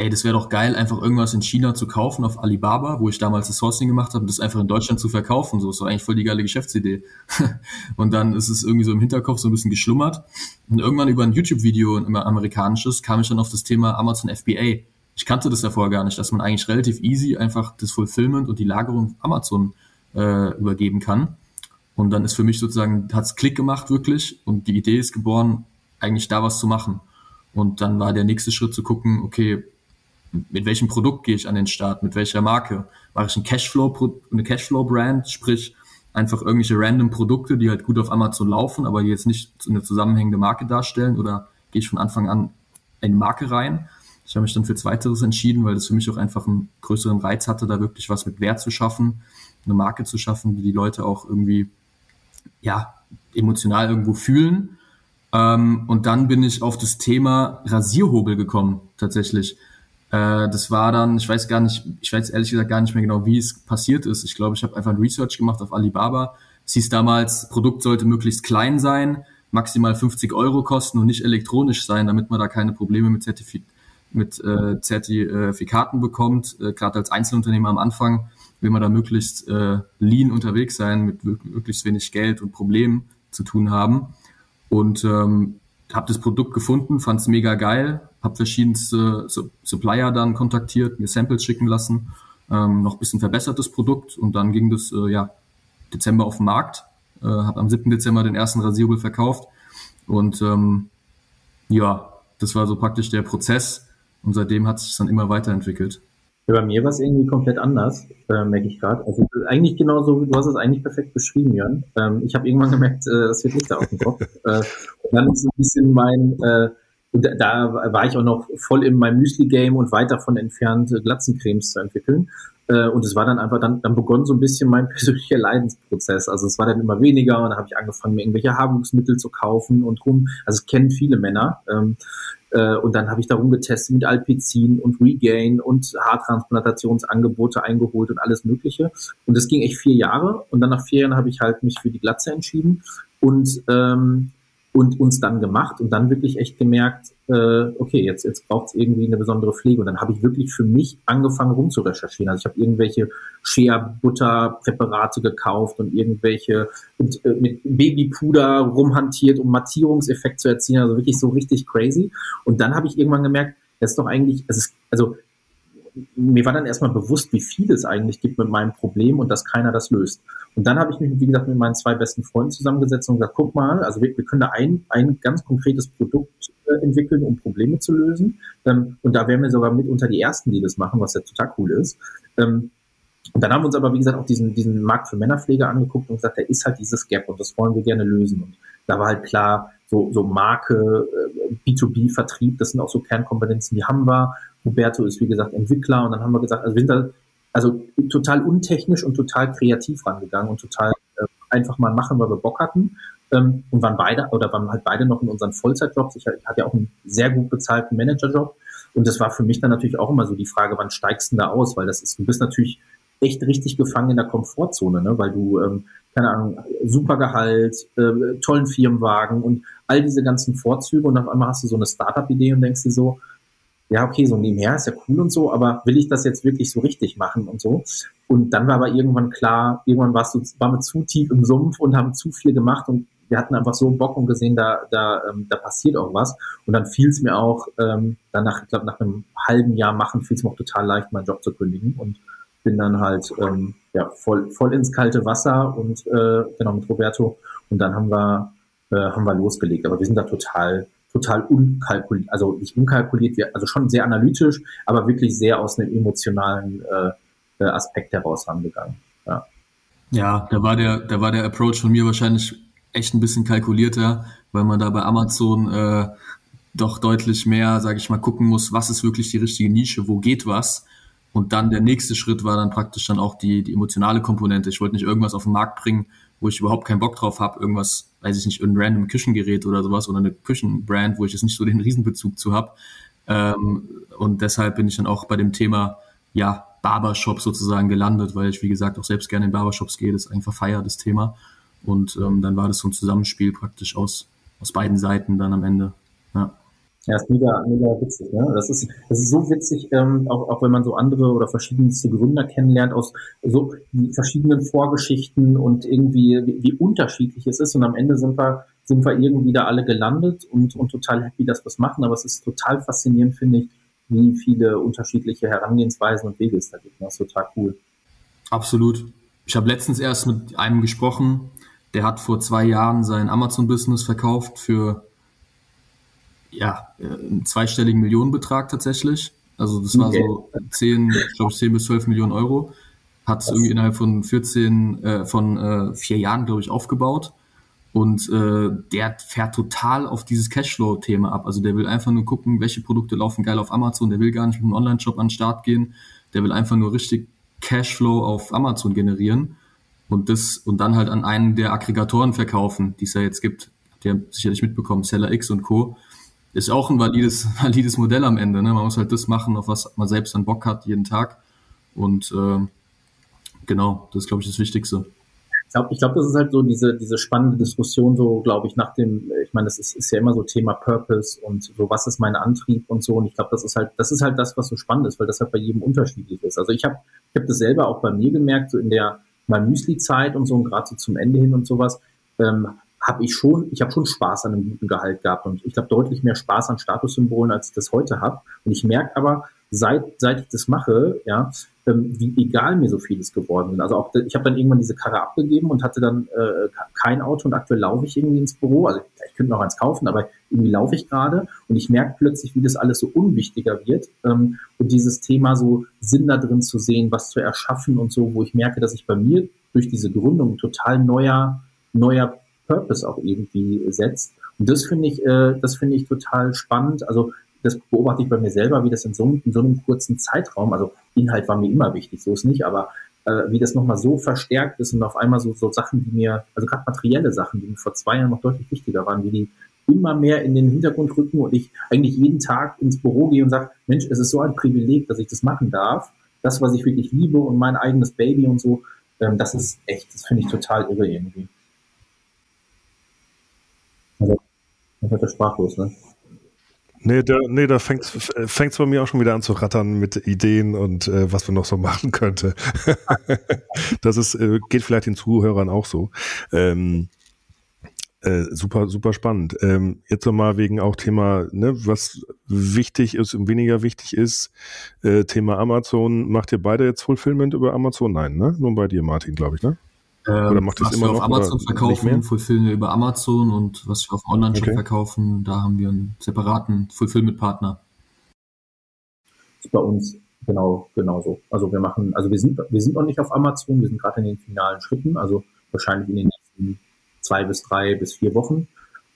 ey, das wäre doch geil, einfach irgendwas in China zu kaufen auf Alibaba, wo ich damals das Sourcing gemacht habe, das einfach in Deutschland zu verkaufen. So ist doch eigentlich voll die geile Geschäftsidee. und dann ist es irgendwie so im Hinterkopf so ein bisschen geschlummert. Und irgendwann über ein YouTube-Video, ein amerikanisches, kam ich dann auf das Thema Amazon FBA. Ich kannte das ja vorher gar nicht, dass man eigentlich relativ easy einfach das Fulfillment und die Lagerung Amazon äh, übergeben kann. Und dann ist für mich sozusagen, hat's Klick gemacht wirklich und die Idee ist geboren, eigentlich da was zu machen. Und dann war der nächste Schritt zu gucken, okay, mit welchem Produkt gehe ich an den Start, mit welcher Marke. Mache ich ein Cashflow, eine Cashflow-Brand, sprich einfach irgendwelche random Produkte, die halt gut auf Amazon laufen, aber die jetzt nicht eine zusammenhängende Marke darstellen oder gehe ich von Anfang an in Marke rein. Ich habe mich dann für Zweiteres entschieden, weil das für mich auch einfach einen größeren Reiz hatte, da wirklich was mit Wert zu schaffen, eine Marke zu schaffen, die die Leute auch irgendwie, ja, emotional irgendwo fühlen. Ähm, und dann bin ich auf das Thema Rasierhobel gekommen, tatsächlich Äh, das war dann, ich weiß gar nicht, ich weiß ehrlich gesagt gar nicht mehr genau, wie es passiert ist. Ich glaube, ich habe einfach ein Research gemacht auf Alibaba. Es hieß damals, Produkt sollte möglichst klein sein, maximal 50 Euro kosten und nicht elektronisch sein, damit man da keine Probleme mit, Zertifi mit äh, Zertifikaten bekommt. Äh, Gerade als Einzelunternehmer am Anfang will man da möglichst äh, lean unterwegs sein, mit möglichst wenig Geld und Problemen zu tun haben. Und ähm, habe das Produkt gefunden, fand es mega geil, habe verschiedenste Supplier dann kontaktiert, mir Samples schicken lassen, ähm, noch bisschen verbessertes Produkt und dann ging das äh, ja Dezember auf den Markt, äh, habe am 7. Dezember den ersten Rasierable verkauft und ähm, ja, das war so praktisch der Prozess und seitdem hat sich dann immer weiterentwickelt. Ja, bei mir war es irgendwie komplett anders, äh, merke ich gerade. Also eigentlich genauso, du hast es eigentlich perfekt beschrieben, Jörn. Ähm, ich habe irgendwann gemerkt, äh, das wird nicht da auf dem Kopf. äh, und dann ist so ein bisschen mein, äh, da, da war ich auch noch voll in meinem Müsli-Game und weit davon entfernt, äh, Glatzencremes zu entwickeln. Äh, und es war dann einfach, dann, dann begonnen so ein bisschen mein persönlicher Leidensprozess. Also es war dann immer weniger und dann habe ich angefangen, mir irgendwelche Haarwuchsmittel zu kaufen und rum. Also es kennen viele Männer. Ähm, äh, und dann habe ich darum getestet mit Alpizin und Regain und Haartransplantationsangebote eingeholt und alles Mögliche. Und das ging echt vier Jahre. Und dann nach vier Jahren habe ich halt mich für die Glatze entschieden und ähm, und uns dann gemacht und dann wirklich echt gemerkt, äh, okay, jetzt, jetzt braucht es irgendwie eine besondere Pflege. Und dann habe ich wirklich für mich angefangen rumzurecherchieren. Also ich habe irgendwelche Shea-Butter-Präparate gekauft und irgendwelche und, äh, mit Babypuder rumhantiert, um Mattierungseffekt zu erzielen. Also wirklich so richtig crazy. Und dann habe ich irgendwann gemerkt, das ist doch eigentlich, ist, also mir war dann erstmal bewusst, wie viel es eigentlich gibt mit meinem Problem und dass keiner das löst. Und dann habe ich mich, wie gesagt, mit meinen zwei besten Freunden zusammengesetzt und gesagt, guck mal, also wir, wir können da ein, ein ganz konkretes Produkt äh, entwickeln, um Probleme zu lösen. Ähm, und da wären wir sogar mit unter die Ersten, die das machen, was ja total cool ist. Ähm, und dann haben wir uns aber, wie gesagt, auch diesen, diesen Markt für Männerpflege angeguckt und gesagt, da ist halt dieses Gap und das wollen wir gerne lösen. Und da war halt klar, so, so Marke, äh, B2B-Vertrieb, das sind auch so Kernkompetenzen, die haben wir. Roberto ist, wie gesagt, Entwickler und dann haben wir gesagt, also wir sind da also total untechnisch und total kreativ rangegangen und total äh, einfach mal machen, weil wir Bock hatten. Ähm, und waren beide, oder waren halt beide noch in unseren Vollzeitjobs. Ich, ich hatte ja auch einen sehr gut bezahlten Managerjob. Und das war für mich dann natürlich auch immer so die Frage, wann steigst du da aus? Weil das ist, du bist natürlich echt richtig gefangen in der Komfortzone, ne? weil du, ähm, keine Ahnung, super Gehalt, äh, tollen Firmenwagen und all diese ganzen Vorzüge und auf einmal hast du so eine Startup-Idee und denkst dir so, ja, okay, so nebenher ist ja cool und so, aber will ich das jetzt wirklich so richtig machen und so? Und dann war aber irgendwann klar, irgendwann warst du, waren wir zu tief im Sumpf und haben zu viel gemacht und wir hatten einfach so Bock und gesehen, da, da, ähm, da passiert auch was. Und dann fiel es mir auch, ähm, danach, ich glaube, nach einem halben Jahr machen, fiel es mir auch total leicht, meinen Job zu kündigen und bin dann halt ähm, ja, voll, voll ins kalte Wasser und äh, genau mit Roberto. Und dann haben wir, äh, haben wir losgelegt. Aber wir sind da total total unkalkuliert, also nicht unkalkuliert, also schon sehr analytisch, aber wirklich sehr aus einem emotionalen äh, äh, Aspekt heraus rangegangen. Ja. ja, da war der, da war der Approach von mir wahrscheinlich echt ein bisschen kalkulierter, weil man da bei Amazon äh, doch deutlich mehr, sage ich mal, gucken muss, was ist wirklich die richtige Nische, wo geht was. Und dann der nächste Schritt war dann praktisch dann auch die, die emotionale Komponente. Ich wollte nicht irgendwas auf den Markt bringen, wo ich überhaupt keinen Bock drauf habe, irgendwas, weiß ich nicht, ein random Küchengerät oder sowas oder eine Küchenbrand, wo ich jetzt nicht so den Riesenbezug zu habe. Ähm, und deshalb bin ich dann auch bei dem Thema, ja, Barbershop sozusagen gelandet, weil ich, wie gesagt, auch selbst gerne in Barbershops gehe. Das ist einfach feier, das Thema. Und ähm, dann war das so ein Zusammenspiel praktisch aus, aus beiden Seiten dann am Ende. Ja. Ja, ist mega, mega witzig. Ne? Das, ist, das ist so witzig, ähm, auch, auch wenn man so andere oder verschiedenste Gründer kennenlernt, aus so verschiedenen Vorgeschichten und irgendwie, wie, wie unterschiedlich es ist. Und am Ende sind wir, sind wir irgendwie da alle gelandet und, und total happy, dass wir es machen. Aber es ist total faszinierend, finde ich, wie viele unterschiedliche Herangehensweisen und Wege es da gibt. Das ist total cool. Absolut. Ich habe letztens erst mit einem gesprochen, der hat vor zwei Jahren sein Amazon-Business verkauft für ja, äh, einen zweistelligen Millionenbetrag tatsächlich. Also das war okay. so 10, ich glaube 10 bis 12 Millionen Euro. Hat es irgendwie innerhalb von 14, äh, von äh, vier Jahren, glaube ich, aufgebaut. Und äh, der fährt total auf dieses Cashflow-Thema ab. Also der will einfach nur gucken, welche Produkte laufen geil auf Amazon. Der will gar nicht mit einem Online-Shop an den Start gehen. Der will einfach nur richtig Cashflow auf Amazon generieren und das und dann halt an einen der Aggregatoren verkaufen, die es ja jetzt gibt. Habt ihr sicherlich mitbekommen, Seller X und Co ist auch ein valides, valides Modell am Ende. Ne? Man muss halt das machen, auf was man selbst dann Bock hat, jeden Tag. Und äh, genau, das ist, glaube ich, das Wichtigste. Ich glaube, ich glaub, das ist halt so diese, diese spannende Diskussion, so glaube ich, nach dem, ich meine, das ist, ist ja immer so Thema Purpose und so, was ist mein Antrieb und so. Und ich glaube, das ist halt, das ist halt das, was so spannend ist, weil das halt bei jedem unterschiedlich ist. Also ich habe ich hab das selber auch bei mir gemerkt, so in der mal Müsli-Zeit und so, und gerade so zum Ende hin und sowas, ähm, habe ich schon, ich habe schon Spaß an einem guten Gehalt gehabt und ich habe deutlich mehr Spaß an Statussymbolen, als ich das heute habe. Und ich merke aber, seit, seit ich das mache, ja, ähm, wie egal mir so vieles geworden ist. Also auch, ich habe dann irgendwann diese Karre abgegeben und hatte dann äh, kein Auto und aktuell laufe ich irgendwie ins Büro. Also ich könnte noch eins kaufen, aber irgendwie laufe ich gerade und ich merke plötzlich, wie das alles so unwichtiger wird ähm, und dieses Thema so Sinn da drin zu sehen, was zu erschaffen und so, wo ich merke, dass ich bei mir durch diese Gründung total neuer, neuer Purpose auch irgendwie setzt. Und das finde ich, äh, das finde ich total spannend. Also das beobachte ich bei mir selber, wie das in so, in so einem kurzen Zeitraum, also Inhalt war mir immer wichtig, so ist nicht, aber äh, wie das nochmal so verstärkt ist und auf einmal so, so Sachen, die mir, also gerade materielle Sachen, die mir vor zwei Jahren noch deutlich wichtiger waren, wie die immer mehr in den Hintergrund rücken und ich eigentlich jeden Tag ins Büro gehe und sage, Mensch, es ist so ein Privileg, dass ich das machen darf. Das, was ich wirklich liebe und mein eigenes Baby und so, ähm, das ist echt, das finde ich total irre irgendwie. Also, das wird der sprachlos, ne? Nee, da, nee, da fängt es bei mir auch schon wieder an zu rattern mit Ideen und äh, was man noch so machen könnte. das ist, äh, geht vielleicht den Zuhörern auch so. Ähm, äh, super, super spannend. Ähm, jetzt nochmal wegen auch Thema, ne, was wichtig ist und weniger wichtig ist. Äh, Thema Amazon. Macht ihr beide jetzt Fulfillment über Amazon? Nein, ne? Nur bei dir, Martin, glaube ich, ne? Oder ähm, macht das immer wir auf Amazon verkaufen, fulfillen wir über Amazon und was wir auf Online-Shop okay. verkaufen, da haben wir einen separaten Fulfillment-Partner. Ist bei uns genau genauso. Also wir machen, also wir sind, wir sind noch nicht auf Amazon, wir sind gerade in den finalen Schritten, also wahrscheinlich in den nächsten zwei bis drei bis vier Wochen.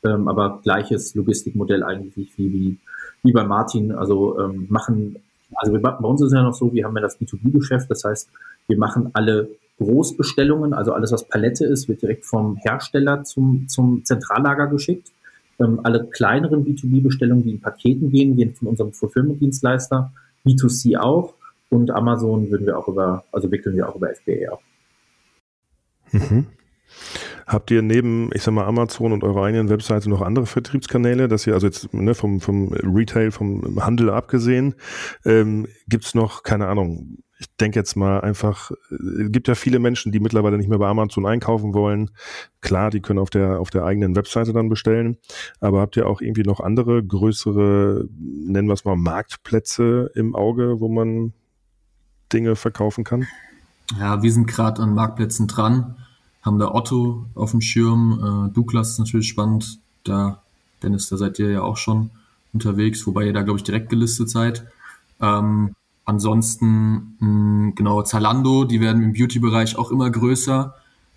Ähm, aber gleiches Logistikmodell eigentlich wie, wie, wie bei Martin. Also ähm, machen, also wir, bei uns ist es ja noch so, wir haben ja das B2B-Geschäft, das heißt, wir machen alle Großbestellungen, also alles, was Palette ist, wird direkt vom Hersteller zum, zum Zentrallager geschickt. Ähm, alle kleineren B2B-Bestellungen, die in Paketen gehen, gehen von unserem Fulfillment-Dienstleister, B2C auch und Amazon würden wir auch über, also wickeln wir auch über FBA ab. Mhm. Habt ihr neben, ich sag mal, Amazon und eurer eigenen Webseite noch andere Vertriebskanäle, dass ihr, also jetzt ne, vom, vom Retail, vom Handel abgesehen, ähm, gibt noch, keine Ahnung, ich denke jetzt mal einfach, es gibt ja viele Menschen, die mittlerweile nicht mehr bei Amazon einkaufen wollen. Klar, die können auf der, auf der eigenen Webseite dann bestellen. Aber habt ihr auch irgendwie noch andere größere, nennen wir es mal, Marktplätze im Auge, wo man Dinge verkaufen kann? Ja, wir sind gerade an Marktplätzen dran, haben da Otto auf dem Schirm. Äh, Douglas ist natürlich spannend. Da, Dennis, da seid ihr ja auch schon unterwegs, wobei ihr da, glaube ich, direkt gelistet seid. Ähm, Ansonsten, mh, genau, Zalando, die werden im Beauty-Bereich auch immer größer.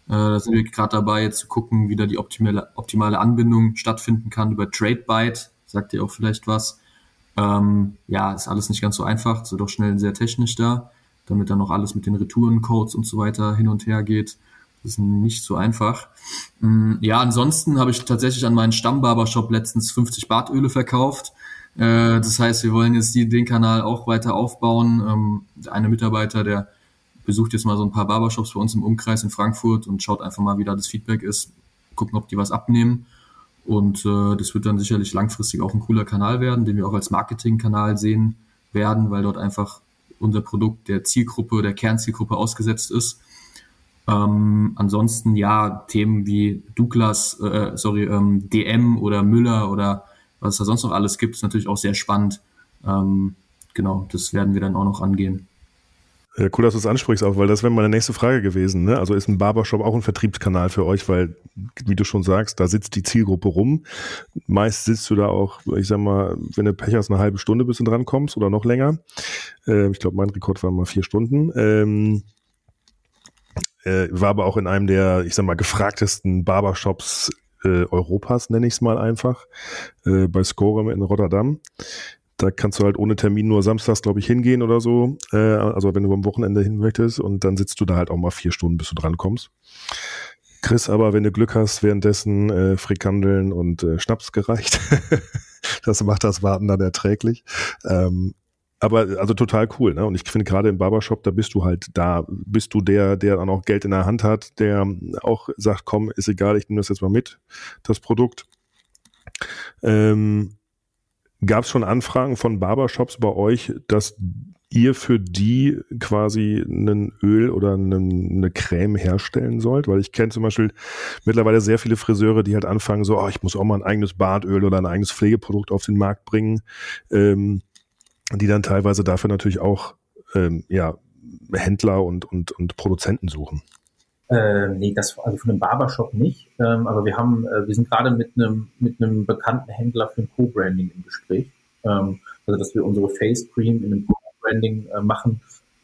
Äh, da sind wir gerade dabei, jetzt zu gucken, wie da die optimale, optimale Anbindung stattfinden kann über TradeByte. Sagt ihr auch vielleicht was? Ähm, ja, ist alles nicht ganz so einfach, ist doch schnell sehr technisch da, damit dann noch alles mit den Retourencodes und so weiter hin und her geht. Das ist nicht so einfach. Mm, ja, ansonsten habe ich tatsächlich an meinen Stammbarbershop letztens 50 Bartöle verkauft. Äh, das heißt, wir wollen jetzt die, den Kanal auch weiter aufbauen. Ähm, eine Mitarbeiter, der besucht jetzt mal so ein paar Barbershops bei uns im Umkreis in Frankfurt und schaut einfach mal, wie da das Feedback ist, gucken, ob die was abnehmen. Und äh, das wird dann sicherlich langfristig auch ein cooler Kanal werden, den wir auch als Marketingkanal sehen werden, weil dort einfach unser Produkt der Zielgruppe, der Kernzielgruppe ausgesetzt ist. Ähm, ansonsten ja, Themen wie Douglas, äh, sorry, ähm, DM oder Müller oder was es da sonst noch alles gibt, ist natürlich auch sehr spannend. Ähm, genau, das werden wir dann auch noch angehen. Ja, cool, dass du es ansprichst, auch, weil das wäre meine nächste Frage gewesen. Ne? Also ist ein Barbershop auch ein Vertriebskanal für euch, weil, wie du schon sagst, da sitzt die Zielgruppe rum. Meist sitzt du da auch, ich sag mal, wenn du Pech hast, eine halbe Stunde, bis du dran kommst oder noch länger. Ähm, ich glaube, mein Rekord war mal vier Stunden. Ähm, äh, war aber auch in einem der, ich sag mal, gefragtesten Barbershops äh, Europas, nenne ich es mal einfach, äh, bei Scorem in Rotterdam. Da kannst du halt ohne Termin nur samstags, glaube ich, hingehen oder so. Äh, also wenn du am Wochenende hin möchtest und dann sitzt du da halt auch mal vier Stunden, bis du dran kommst. Chris aber, wenn du Glück hast, währenddessen äh, Frikandeln und äh, Schnaps gereicht. das macht das Warten dann erträglich. Ähm, aber also total cool, ne? Und ich finde gerade im Barbershop, da bist du halt da, bist du der, der dann auch Geld in der Hand hat, der auch sagt, komm, ist egal, ich nehme das jetzt mal mit, das Produkt. Ähm, Gab es schon Anfragen von Barbershops bei euch, dass ihr für die quasi ein Öl oder eine, Creme herstellen sollt? Weil ich kenne zum Beispiel mittlerweile sehr viele Friseure, die halt anfangen, so, oh, ich muss auch mal ein eigenes Bartöl oder ein eigenes Pflegeprodukt auf den Markt bringen. Ähm, die dann teilweise dafür natürlich auch ähm, ja, Händler und, und, und Produzenten suchen. Äh, nee, das also von einem Barbershop nicht. Ähm, aber wir haben, äh, wir sind gerade mit einem mit einem bekannten Händler für ein Co-Branding im Gespräch. Ähm, also dass wir unsere Face Cream in einem Co-Branding äh, machen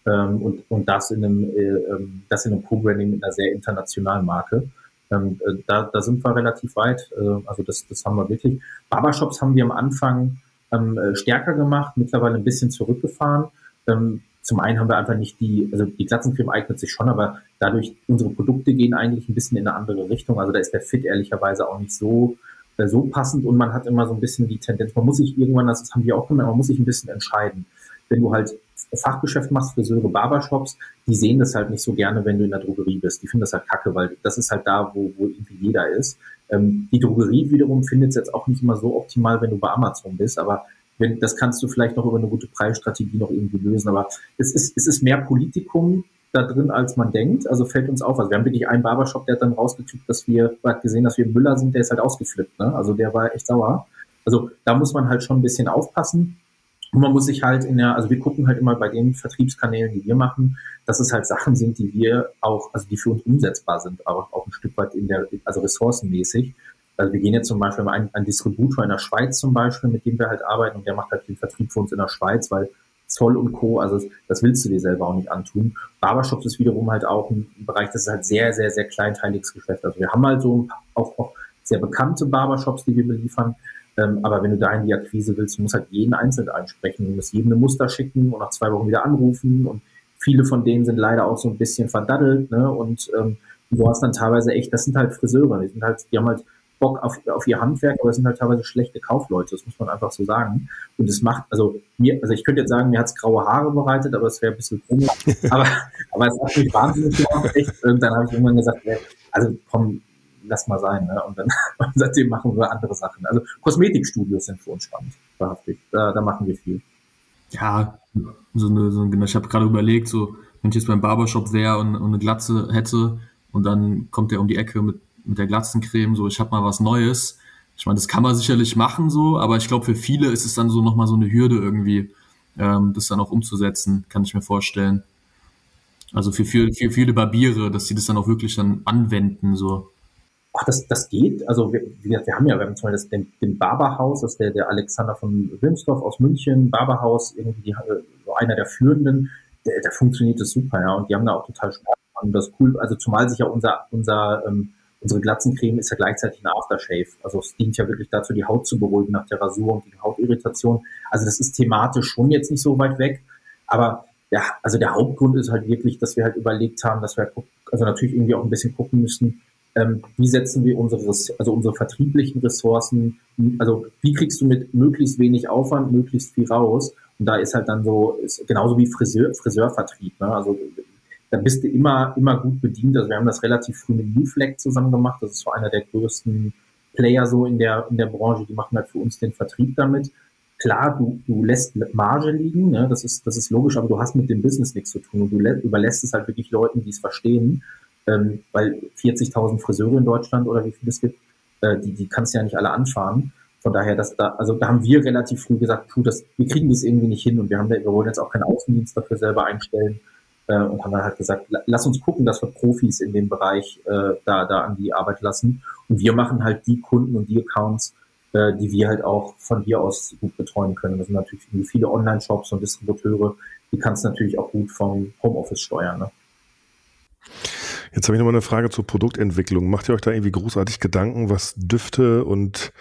ähm, und, und das in einem äh, ähm, das in einem Co-Branding mit einer sehr internationalen Marke. Ähm, äh, da, da sind wir relativ weit. Äh, also das, das haben wir wirklich. Barbershops haben wir am Anfang ähm, äh, stärker gemacht, mittlerweile ein bisschen zurückgefahren. Ähm, zum einen haben wir einfach nicht die, also die Glatzencreme eignet sich schon, aber dadurch, unsere Produkte gehen eigentlich ein bisschen in eine andere Richtung. Also da ist der Fit ehrlicherweise auch nicht so, äh, so passend und man hat immer so ein bisschen die Tendenz, man muss sich irgendwann, das haben wir auch gemerkt, man muss sich ein bisschen entscheiden. Wenn du halt Fachgeschäft machst, Friseure, Barbershops, die sehen das halt nicht so gerne, wenn du in der Drogerie bist. Die finden das halt kacke, weil das ist halt da, wo, wo irgendwie jeder ist. Ähm, die Drogerie wiederum findet es jetzt auch nicht immer so optimal, wenn du bei Amazon bist, aber wenn, das kannst du vielleicht noch über eine gute Preisstrategie noch irgendwie lösen. Aber es ist, es ist mehr Politikum da drin, als man denkt. Also fällt uns auf. Also wir haben wirklich einen Barbershop, der hat dann rausgekriegt, dass wir, hat gesehen, dass wir Müller sind, der ist halt ausgeflippt. Ne? Also der war echt sauer. Also da muss man halt schon ein bisschen aufpassen. Und man muss sich halt in der, also wir gucken halt immer bei den Vertriebskanälen, die wir machen, dass es halt Sachen sind, die wir auch, also die für uns umsetzbar sind, aber auch ein Stück weit in der, also ressourcenmäßig. Also wir gehen jetzt zum Beispiel ein, ein Distributor in der Schweiz zum Beispiel, mit dem wir halt arbeiten und der macht halt den Vertrieb für uns in der Schweiz, weil Zoll und Co., also das willst du dir selber auch nicht antun. Barbershops ist wiederum halt auch ein Bereich, das ist halt sehr, sehr, sehr kleinteiliges Geschäft. Also wir haben halt so auch, auch sehr bekannte Barbershops, die wir beliefern, aber wenn du da in die Akquise willst, du musst halt jeden einzeln ansprechen. Du musst jedem eine Muster schicken und nach zwei Wochen wieder anrufen. Und viele von denen sind leider auch so ein bisschen verdaddelt. Ne? Und ähm, du hast dann teilweise echt, das sind halt Friseure, die sind halt, die haben halt Bock auf, auf ihr Handwerk, aber es sind halt teilweise schlechte Kaufleute, das muss man einfach so sagen. Und es macht, also mir, also ich könnte jetzt sagen, mir hat's graue Haare bereitet, aber es wäre ein bisschen komisch. aber, aber es hat mich wahnsinnig gemacht, echt. Dann habe ich irgendwann gesagt, also komm, lass mal sein. Ne? Und dann und seitdem machen wir andere Sachen. Also Kosmetikstudios sind für uns spannend, wahrhaftig. Da, da machen wir viel. Ja, so eine, so eine ich habe gerade überlegt, so wenn ich jetzt beim Barbershop wäre und, und eine Glatze hätte und dann kommt der um die Ecke mit, mit der Glatzencreme, so ich habe mal was Neues. Ich meine, das kann man sicherlich machen so, aber ich glaube für viele ist es dann so nochmal so eine Hürde irgendwie, ähm, das dann auch umzusetzen, kann ich mir vorstellen. Also für, für, für viele Barbiere, dass sie das dann auch wirklich dann anwenden, so. Ach, das, das geht. Also wir, wir, wir haben ja, wir haben zum Beispiel das, den, den Barberhaus, das ist der, der Alexander von Wilmsdorf aus München, Barberhaus, irgendwie die, so einer der führenden, der, der funktioniert das super, ja. Und die haben da auch total Spaß und das cool, also zumal sich ja unser, unser ähm, unsere Glatzencreme ist ja gleichzeitig ein Aftershave. Also es dient ja wirklich dazu, die Haut zu beruhigen nach der Rasur und die Hautirritation. Also das ist thematisch schon jetzt nicht so weit weg. Aber ja, also der Hauptgrund ist halt wirklich, dass wir halt überlegt haben, dass wir also natürlich irgendwie auch ein bisschen gucken müssen, ähm, wie setzen wir unsere, also unsere vertrieblichen Ressourcen, also wie kriegst du mit möglichst wenig Aufwand möglichst viel raus? Und da ist halt dann so, ist genauso wie Friseur, Friseurvertrieb, ne? also da bist du immer, immer gut bedient. Also wir haben das relativ früh mit Newfleck zusammen gemacht. Das ist so einer der größten Player so in der, in der Branche. Die machen halt für uns den Vertrieb damit. Klar, du, du lässt Marge liegen, ne? das, ist, das ist logisch, aber du hast mit dem Business nichts zu tun und du überlässt es halt wirklich Leuten, die es verstehen ähm, weil 40.000 Friseure in Deutschland oder wie viel es gibt, äh, die, die kannst du ja nicht alle anfahren. Von daher, dass da, also da haben wir relativ früh gesagt, puh, das, wir kriegen das irgendwie nicht hin und wir haben da, wir wollen jetzt auch keinen Außendienst dafür selber einstellen äh, und haben dann halt gesagt, lass uns gucken, dass wir Profis in dem Bereich äh, da, da an die Arbeit lassen. Und wir machen halt die Kunden und die Accounts, äh, die wir halt auch von hier aus gut betreuen können. Das sind natürlich viele Online-Shops und Distributeure, die kannst du natürlich auch gut vom Homeoffice steuern. Ne? Jetzt habe ich nochmal eine Frage zur Produktentwicklung. Macht ihr euch da irgendwie großartig Gedanken, was Düfte und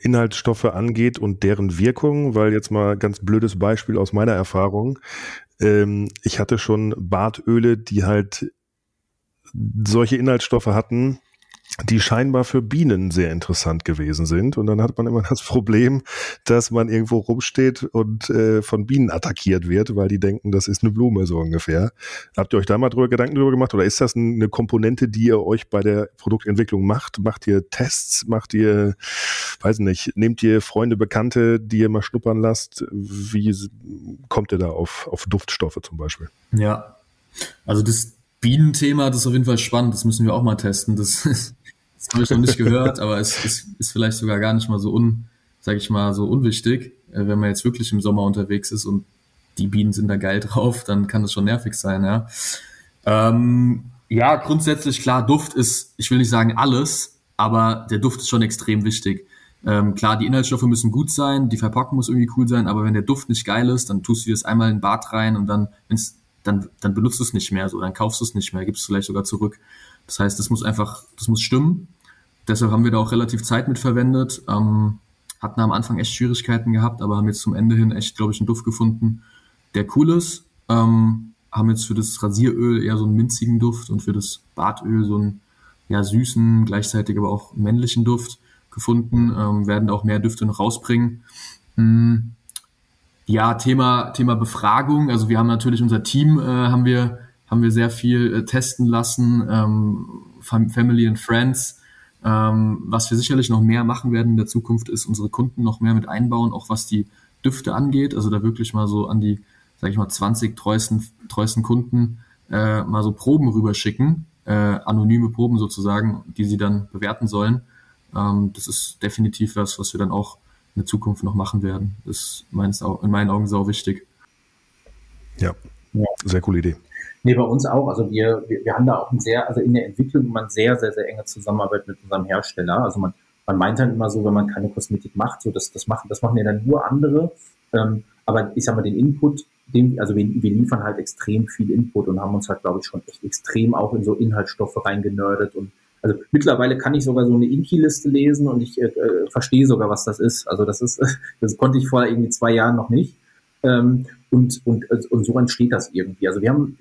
Inhaltsstoffe angeht und deren Wirkung? Weil jetzt mal ganz blödes Beispiel aus meiner Erfahrung. Ähm, ich hatte schon Bartöle, die halt solche Inhaltsstoffe hatten, die scheinbar für Bienen sehr interessant gewesen sind. Und dann hat man immer das Problem, dass man irgendwo rumsteht und äh, von Bienen attackiert wird, weil die denken, das ist eine Blume so ungefähr. Habt ihr euch da mal drüber Gedanken drüber gemacht oder ist das eine Komponente, die ihr euch bei der Produktentwicklung macht? Macht ihr Tests? Macht ihr, weiß nicht, nehmt ihr Freunde, Bekannte, die ihr mal schnuppern lasst? Wie kommt ihr da auf, auf Duftstoffe zum Beispiel? Ja, also das Bienenthema, das ist auf jeden Fall spannend, das müssen wir auch mal testen. Das ist das habe ich noch nicht gehört, aber es ist, ist vielleicht sogar gar nicht mal so un, sag ich mal, so unwichtig. Äh, wenn man jetzt wirklich im Sommer unterwegs ist und die Bienen sind da geil drauf, dann kann das schon nervig sein, ja. Ähm, ja, grundsätzlich klar, Duft ist, ich will nicht sagen alles, aber der Duft ist schon extrem wichtig. Ähm, klar, die Inhaltsstoffe müssen gut sein, die Verpackung muss irgendwie cool sein, aber wenn der Duft nicht geil ist, dann tust du das einmal in den Bad rein und dann, wenn's, dann, dann benutzt du es nicht mehr, so, dann kaufst du es nicht mehr, gibst es vielleicht sogar zurück. Das heißt, das muss einfach, das muss stimmen. Deshalb haben wir da auch relativ Zeit mit verwendet. Ähm, hatten am Anfang echt Schwierigkeiten gehabt, aber haben jetzt zum Ende hin echt, glaube ich, einen Duft gefunden, der cool ist. Ähm, haben jetzt für das Rasieröl eher so einen minzigen Duft und für das Badöl so einen ja, süßen, gleichzeitig aber auch männlichen Duft gefunden. Ähm, werden auch mehr Düfte noch rausbringen. Hm. Ja, Thema, Thema Befragung. Also wir haben natürlich unser Team, äh, haben wir, haben wir sehr viel äh, testen lassen. Ähm, Family and Friends ähm, was wir sicherlich noch mehr machen werden in der Zukunft, ist unsere Kunden noch mehr mit einbauen, auch was die Düfte angeht. Also da wirklich mal so an die, sag ich mal, 20 treuesten, treuesten Kunden äh, mal so Proben rüberschicken, äh, anonyme Proben sozusagen, die sie dann bewerten sollen. Ähm, das ist definitiv was, was wir dann auch in der Zukunft noch machen werden. Das ist meines, in meinen Augen sau wichtig. Ja, ja. sehr coole Idee. Nee, bei uns auch. Also wir, wir, wir haben da auch ein sehr, also in der Entwicklung immer sehr, sehr, sehr enge Zusammenarbeit mit unserem Hersteller. Also man, man meint dann immer so, wenn man keine Kosmetik macht, so das, das machen, das machen ja dann nur andere. Ähm, aber ich sag mal, den Input, den, also wir, wir liefern halt extrem viel Input und haben uns halt, glaube ich, schon echt extrem auch in so Inhaltsstoffe reingenördet und also mittlerweile kann ich sogar so eine Inki-Liste lesen und ich äh, äh verstehe sogar, was das ist. Also das ist, das konnte ich vor irgendwie zwei Jahren noch nicht. Ähm, und, und, und so entsteht das irgendwie. Also wir haben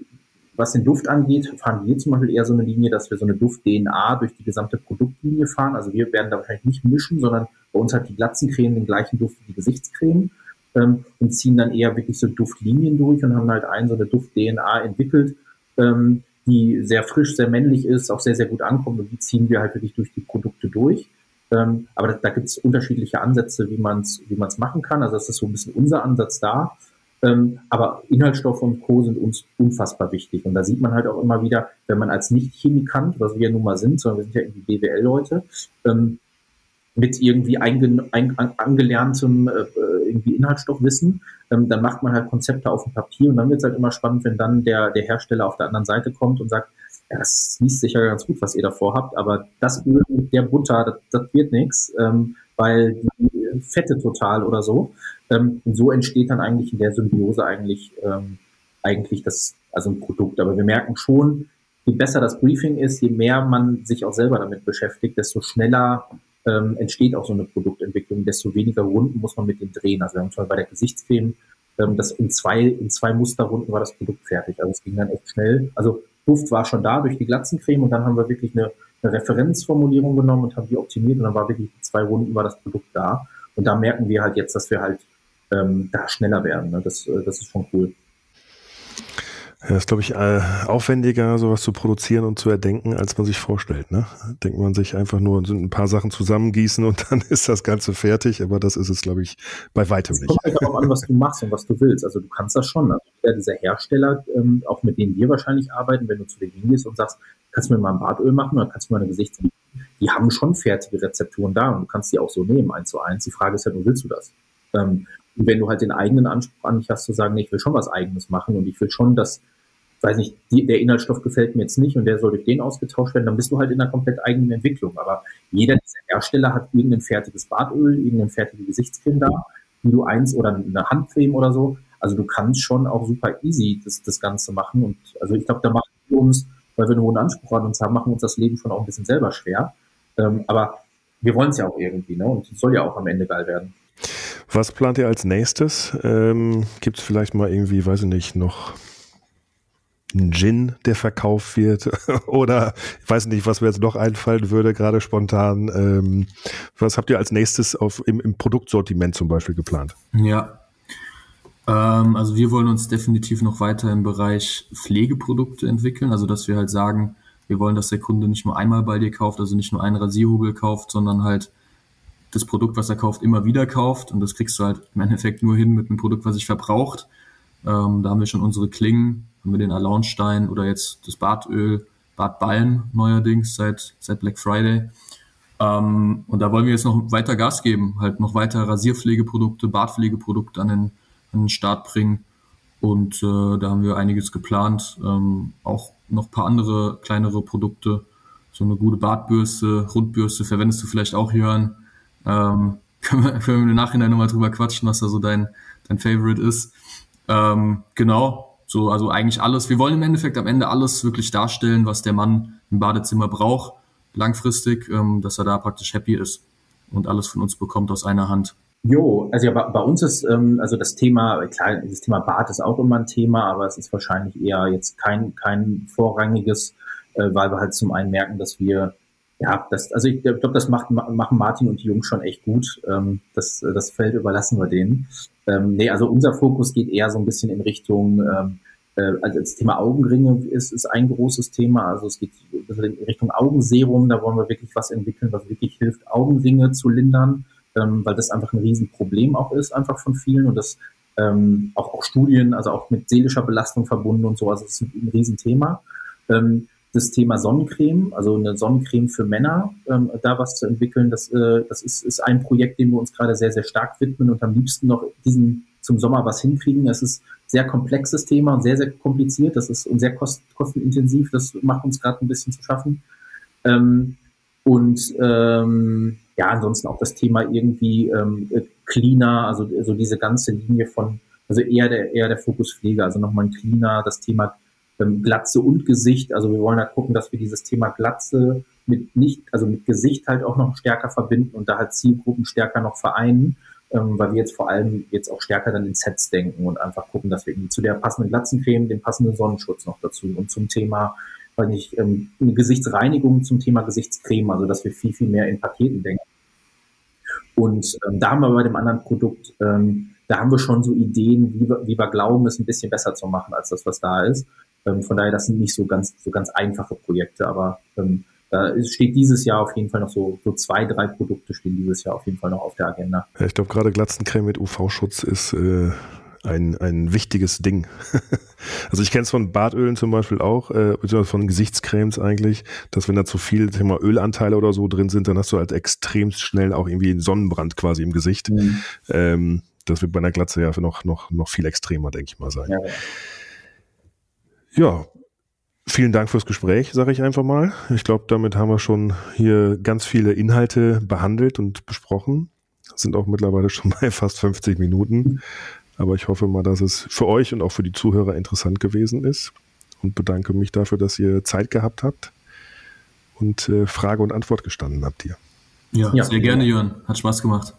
was den Duft angeht, fahren wir zum Beispiel eher so eine Linie, dass wir so eine Duft-DNA durch die gesamte Produktlinie fahren. Also wir werden da wahrscheinlich nicht mischen, sondern bei uns hat die Glatzencreme den gleichen Duft wie die Gesichtscreme ähm, und ziehen dann eher wirklich so Duftlinien durch und haben halt ein so eine Duft-DNA entwickelt, ähm, die sehr frisch, sehr männlich ist, auch sehr, sehr gut ankommt und die ziehen wir halt wirklich durch die Produkte durch. Ähm, aber da, da gibt es unterschiedliche Ansätze, wie man es wie man's machen kann. Also das ist so ein bisschen unser Ansatz da. Ähm, aber Inhaltsstoffe und Co. sind uns unfassbar wichtig. Und da sieht man halt auch immer wieder, wenn man als Nicht-Chemikant, was wir ja nun mal sind, sondern wir sind ja irgendwie BWL-Leute, ähm, mit irgendwie angelerntem äh, irgendwie Inhaltsstoffwissen, ähm, dann macht man halt Konzepte auf dem Papier und dann wird es halt immer spannend, wenn dann der, der Hersteller auf der anderen Seite kommt und sagt, das liest sich ja ganz gut, was ihr davor habt, aber das Öl mit der Butter, das, das wird nichts, ähm, weil die Fette total oder so. Ähm, und so entsteht dann eigentlich in der Symbiose eigentlich, ähm, eigentlich das, also ein Produkt. Aber wir merken schon, je besser das Briefing ist, je mehr man sich auch selber damit beschäftigt, desto schneller ähm, entsteht auch so eine Produktentwicklung, desto weniger Runden muss man mit dem drehen. Also wir haben zum Beispiel bei der Gesichtscreme, ähm, das in zwei, in zwei Musterrunden war das Produkt fertig. Also es ging dann echt schnell. Also Duft war schon da durch die Glatzencreme und dann haben wir wirklich eine, eine Referenzformulierung genommen und haben die optimiert und dann war wirklich zwei Runden war das Produkt da. Und da merken wir halt jetzt, dass wir halt ähm, da schneller werden. Ne? Das, äh, das ist schon cool. Ja, ist, glaube ich, äh, aufwendiger, sowas zu produzieren und zu erdenken, als man sich vorstellt. Ne? Denkt man sich einfach nur ein paar Sachen zusammengießen und dann ist das Ganze fertig, aber das ist es, glaube ich, bei weitem nicht. Es kommt halt darauf an, was du machst und was du willst. Also du kannst das schon. Also dieser Hersteller, ähm, auch mit denen wir wahrscheinlich arbeiten, wenn du zu denen gehst und sagst, kannst du mir mal ein Badöl machen oder kannst du mir eine Gesichtsmaske die haben schon fertige Rezepturen da und du kannst die auch so nehmen, eins zu eins. Die Frage ist ja, halt, willst du das? Ähm, und wenn du halt den eigenen Anspruch an dich hast, zu sagen, nee, ich will schon was Eigenes machen und ich will schon, dass, weiß nicht, die, der Inhaltsstoff gefällt mir jetzt nicht und der soll durch den ausgetauscht werden, dann bist du halt in einer komplett eigenen Entwicklung. Aber jeder dieser Hersteller hat irgendein fertiges Badöl, irgendeine fertige Gesichtscreme da, wie du eins oder eine Handcreme oder so. Also du kannst schon auch super easy das, das Ganze machen. Und also ich glaube, da machen wir uns, weil wir einen hohen Anspruch an uns haben, machen uns das Leben schon auch ein bisschen selber schwer. Ähm, aber wir wollen es ja auch irgendwie, ne? Und es soll ja auch am Ende geil werden. Was plant ihr als nächstes? Ähm, Gibt es vielleicht mal irgendwie, weiß ich nicht, noch ein Gin, der verkauft wird oder ich weiß nicht, was mir jetzt noch einfallen würde, gerade spontan. Ähm, was habt ihr als nächstes auf, im, im Produktsortiment zum Beispiel geplant? Ja, ähm, also wir wollen uns definitiv noch weiter im Bereich Pflegeprodukte entwickeln, also dass wir halt sagen, wir wollen, dass der Kunde nicht nur einmal bei dir kauft, also nicht nur einen Rasierhubel kauft, sondern halt das Produkt, was er kauft, immer wieder kauft. Und das kriegst du halt im Endeffekt nur hin mit einem Produkt, was sich verbraucht. Ähm, da haben wir schon unsere Klingen, haben wir den Alaunstein oder jetzt das Badöl, Badballen neuerdings seit, seit Black Friday. Ähm, und da wollen wir jetzt noch weiter Gas geben, halt noch weiter Rasierpflegeprodukte, Badpflegeprodukte an den, an den Start bringen. Und äh, da haben wir einiges geplant, ähm, auch noch paar andere kleinere Produkte. So eine gute Bartbürste, Rundbürste verwendest du vielleicht auch, Jörn. Ähm, können, wir, können wir im Nachhinein nochmal drüber quatschen, was da so dein, dein Favorite ist. Ähm, genau, so, also eigentlich alles. Wir wollen im Endeffekt am Ende alles wirklich darstellen, was der Mann im Badezimmer braucht, langfristig, ähm, dass er da praktisch happy ist und alles von uns bekommt aus einer Hand. Jo, also ja, bei, bei uns ist ähm, also das Thema, klar, das Thema Bad ist auch immer ein Thema, aber es ist wahrscheinlich eher jetzt kein, kein vorrangiges, äh, weil wir halt zum einen merken, dass wir ja, das, also ich glaube, das macht, machen Martin und die Jungs schon echt gut. Ähm, das, das Feld überlassen wir denen. Ähm, nee, also unser Fokus geht eher so ein bisschen in Richtung, ähm, äh, also das Thema Augenringe ist, ist ein großes Thema. Also es geht in Richtung Augenserum, da wollen wir wirklich was entwickeln, was wirklich hilft, Augenringe zu lindern, ähm, weil das einfach ein Riesenproblem auch ist, einfach von vielen und das ähm, auch, auch Studien, also auch mit seelischer Belastung verbunden und so, also es ist ein, ein Riesenthema. Ähm, das Thema Sonnencreme, also eine Sonnencreme für Männer, ähm, da was zu entwickeln, das, äh, das ist, ist ein Projekt, dem wir uns gerade sehr, sehr stark widmen und am liebsten noch diesen zum Sommer was hinkriegen. Es ist sehr komplexes Thema und sehr, sehr kompliziert. Das ist und sehr kost, kostenintensiv. Das macht uns gerade ein bisschen zu schaffen. Ähm, und ähm, ja, ansonsten auch das Thema irgendwie ähm, cleaner, also, also diese ganze Linie von, also eher der, eher der Fokus Pflege, also nochmal ein cleaner, das Thema ähm, Glatze und Gesicht. Also wir wollen halt gucken, dass wir dieses Thema Glatze mit nicht, also mit Gesicht halt auch noch stärker verbinden und da halt Zielgruppen stärker noch vereinen, ähm, weil wir jetzt vor allem jetzt auch stärker dann in Sets denken und einfach gucken, dass wir irgendwie zu der passenden Glatzencreme den passenden Sonnenschutz noch dazu und zum Thema, weil nicht, ähm, eine Gesichtsreinigung zum Thema Gesichtscreme, also dass wir viel, viel mehr in Paketen denken. Und ähm, da haben wir bei dem anderen Produkt, ähm, da haben wir schon so Ideen, wie wir, wie wir glauben, es ein bisschen besser zu machen als das, was da ist. Ähm, von daher, das sind nicht so ganz, so ganz einfache Projekte, aber ähm, da steht dieses Jahr auf jeden Fall noch so, so zwei, drei Produkte stehen dieses Jahr auf jeden Fall noch auf der Agenda. Ja, ich glaube, gerade Glatzencreme mit UV-Schutz ist äh, ein, ein wichtiges Ding. also ich kenne es von Badölen zum Beispiel auch, äh, beziehungsweise von Gesichtscremes eigentlich, dass wenn da zu viel Thema Ölanteile oder so drin sind, dann hast du halt extrem schnell auch irgendwie einen Sonnenbrand quasi im Gesicht. Mhm. Ähm, das wird bei einer Glatze ja noch, noch, noch viel extremer, denke ich mal, sein. Ja, ja. Ja, vielen Dank fürs Gespräch, sage ich einfach mal. Ich glaube, damit haben wir schon hier ganz viele Inhalte behandelt und besprochen. Sind auch mittlerweile schon bei fast 50 Minuten. Aber ich hoffe mal, dass es für euch und auch für die Zuhörer interessant gewesen ist und bedanke mich dafür, dass ihr Zeit gehabt habt und äh, Frage und Antwort gestanden habt hier. Ja, ja sehr gerne, Jörn. Hat Spaß gemacht.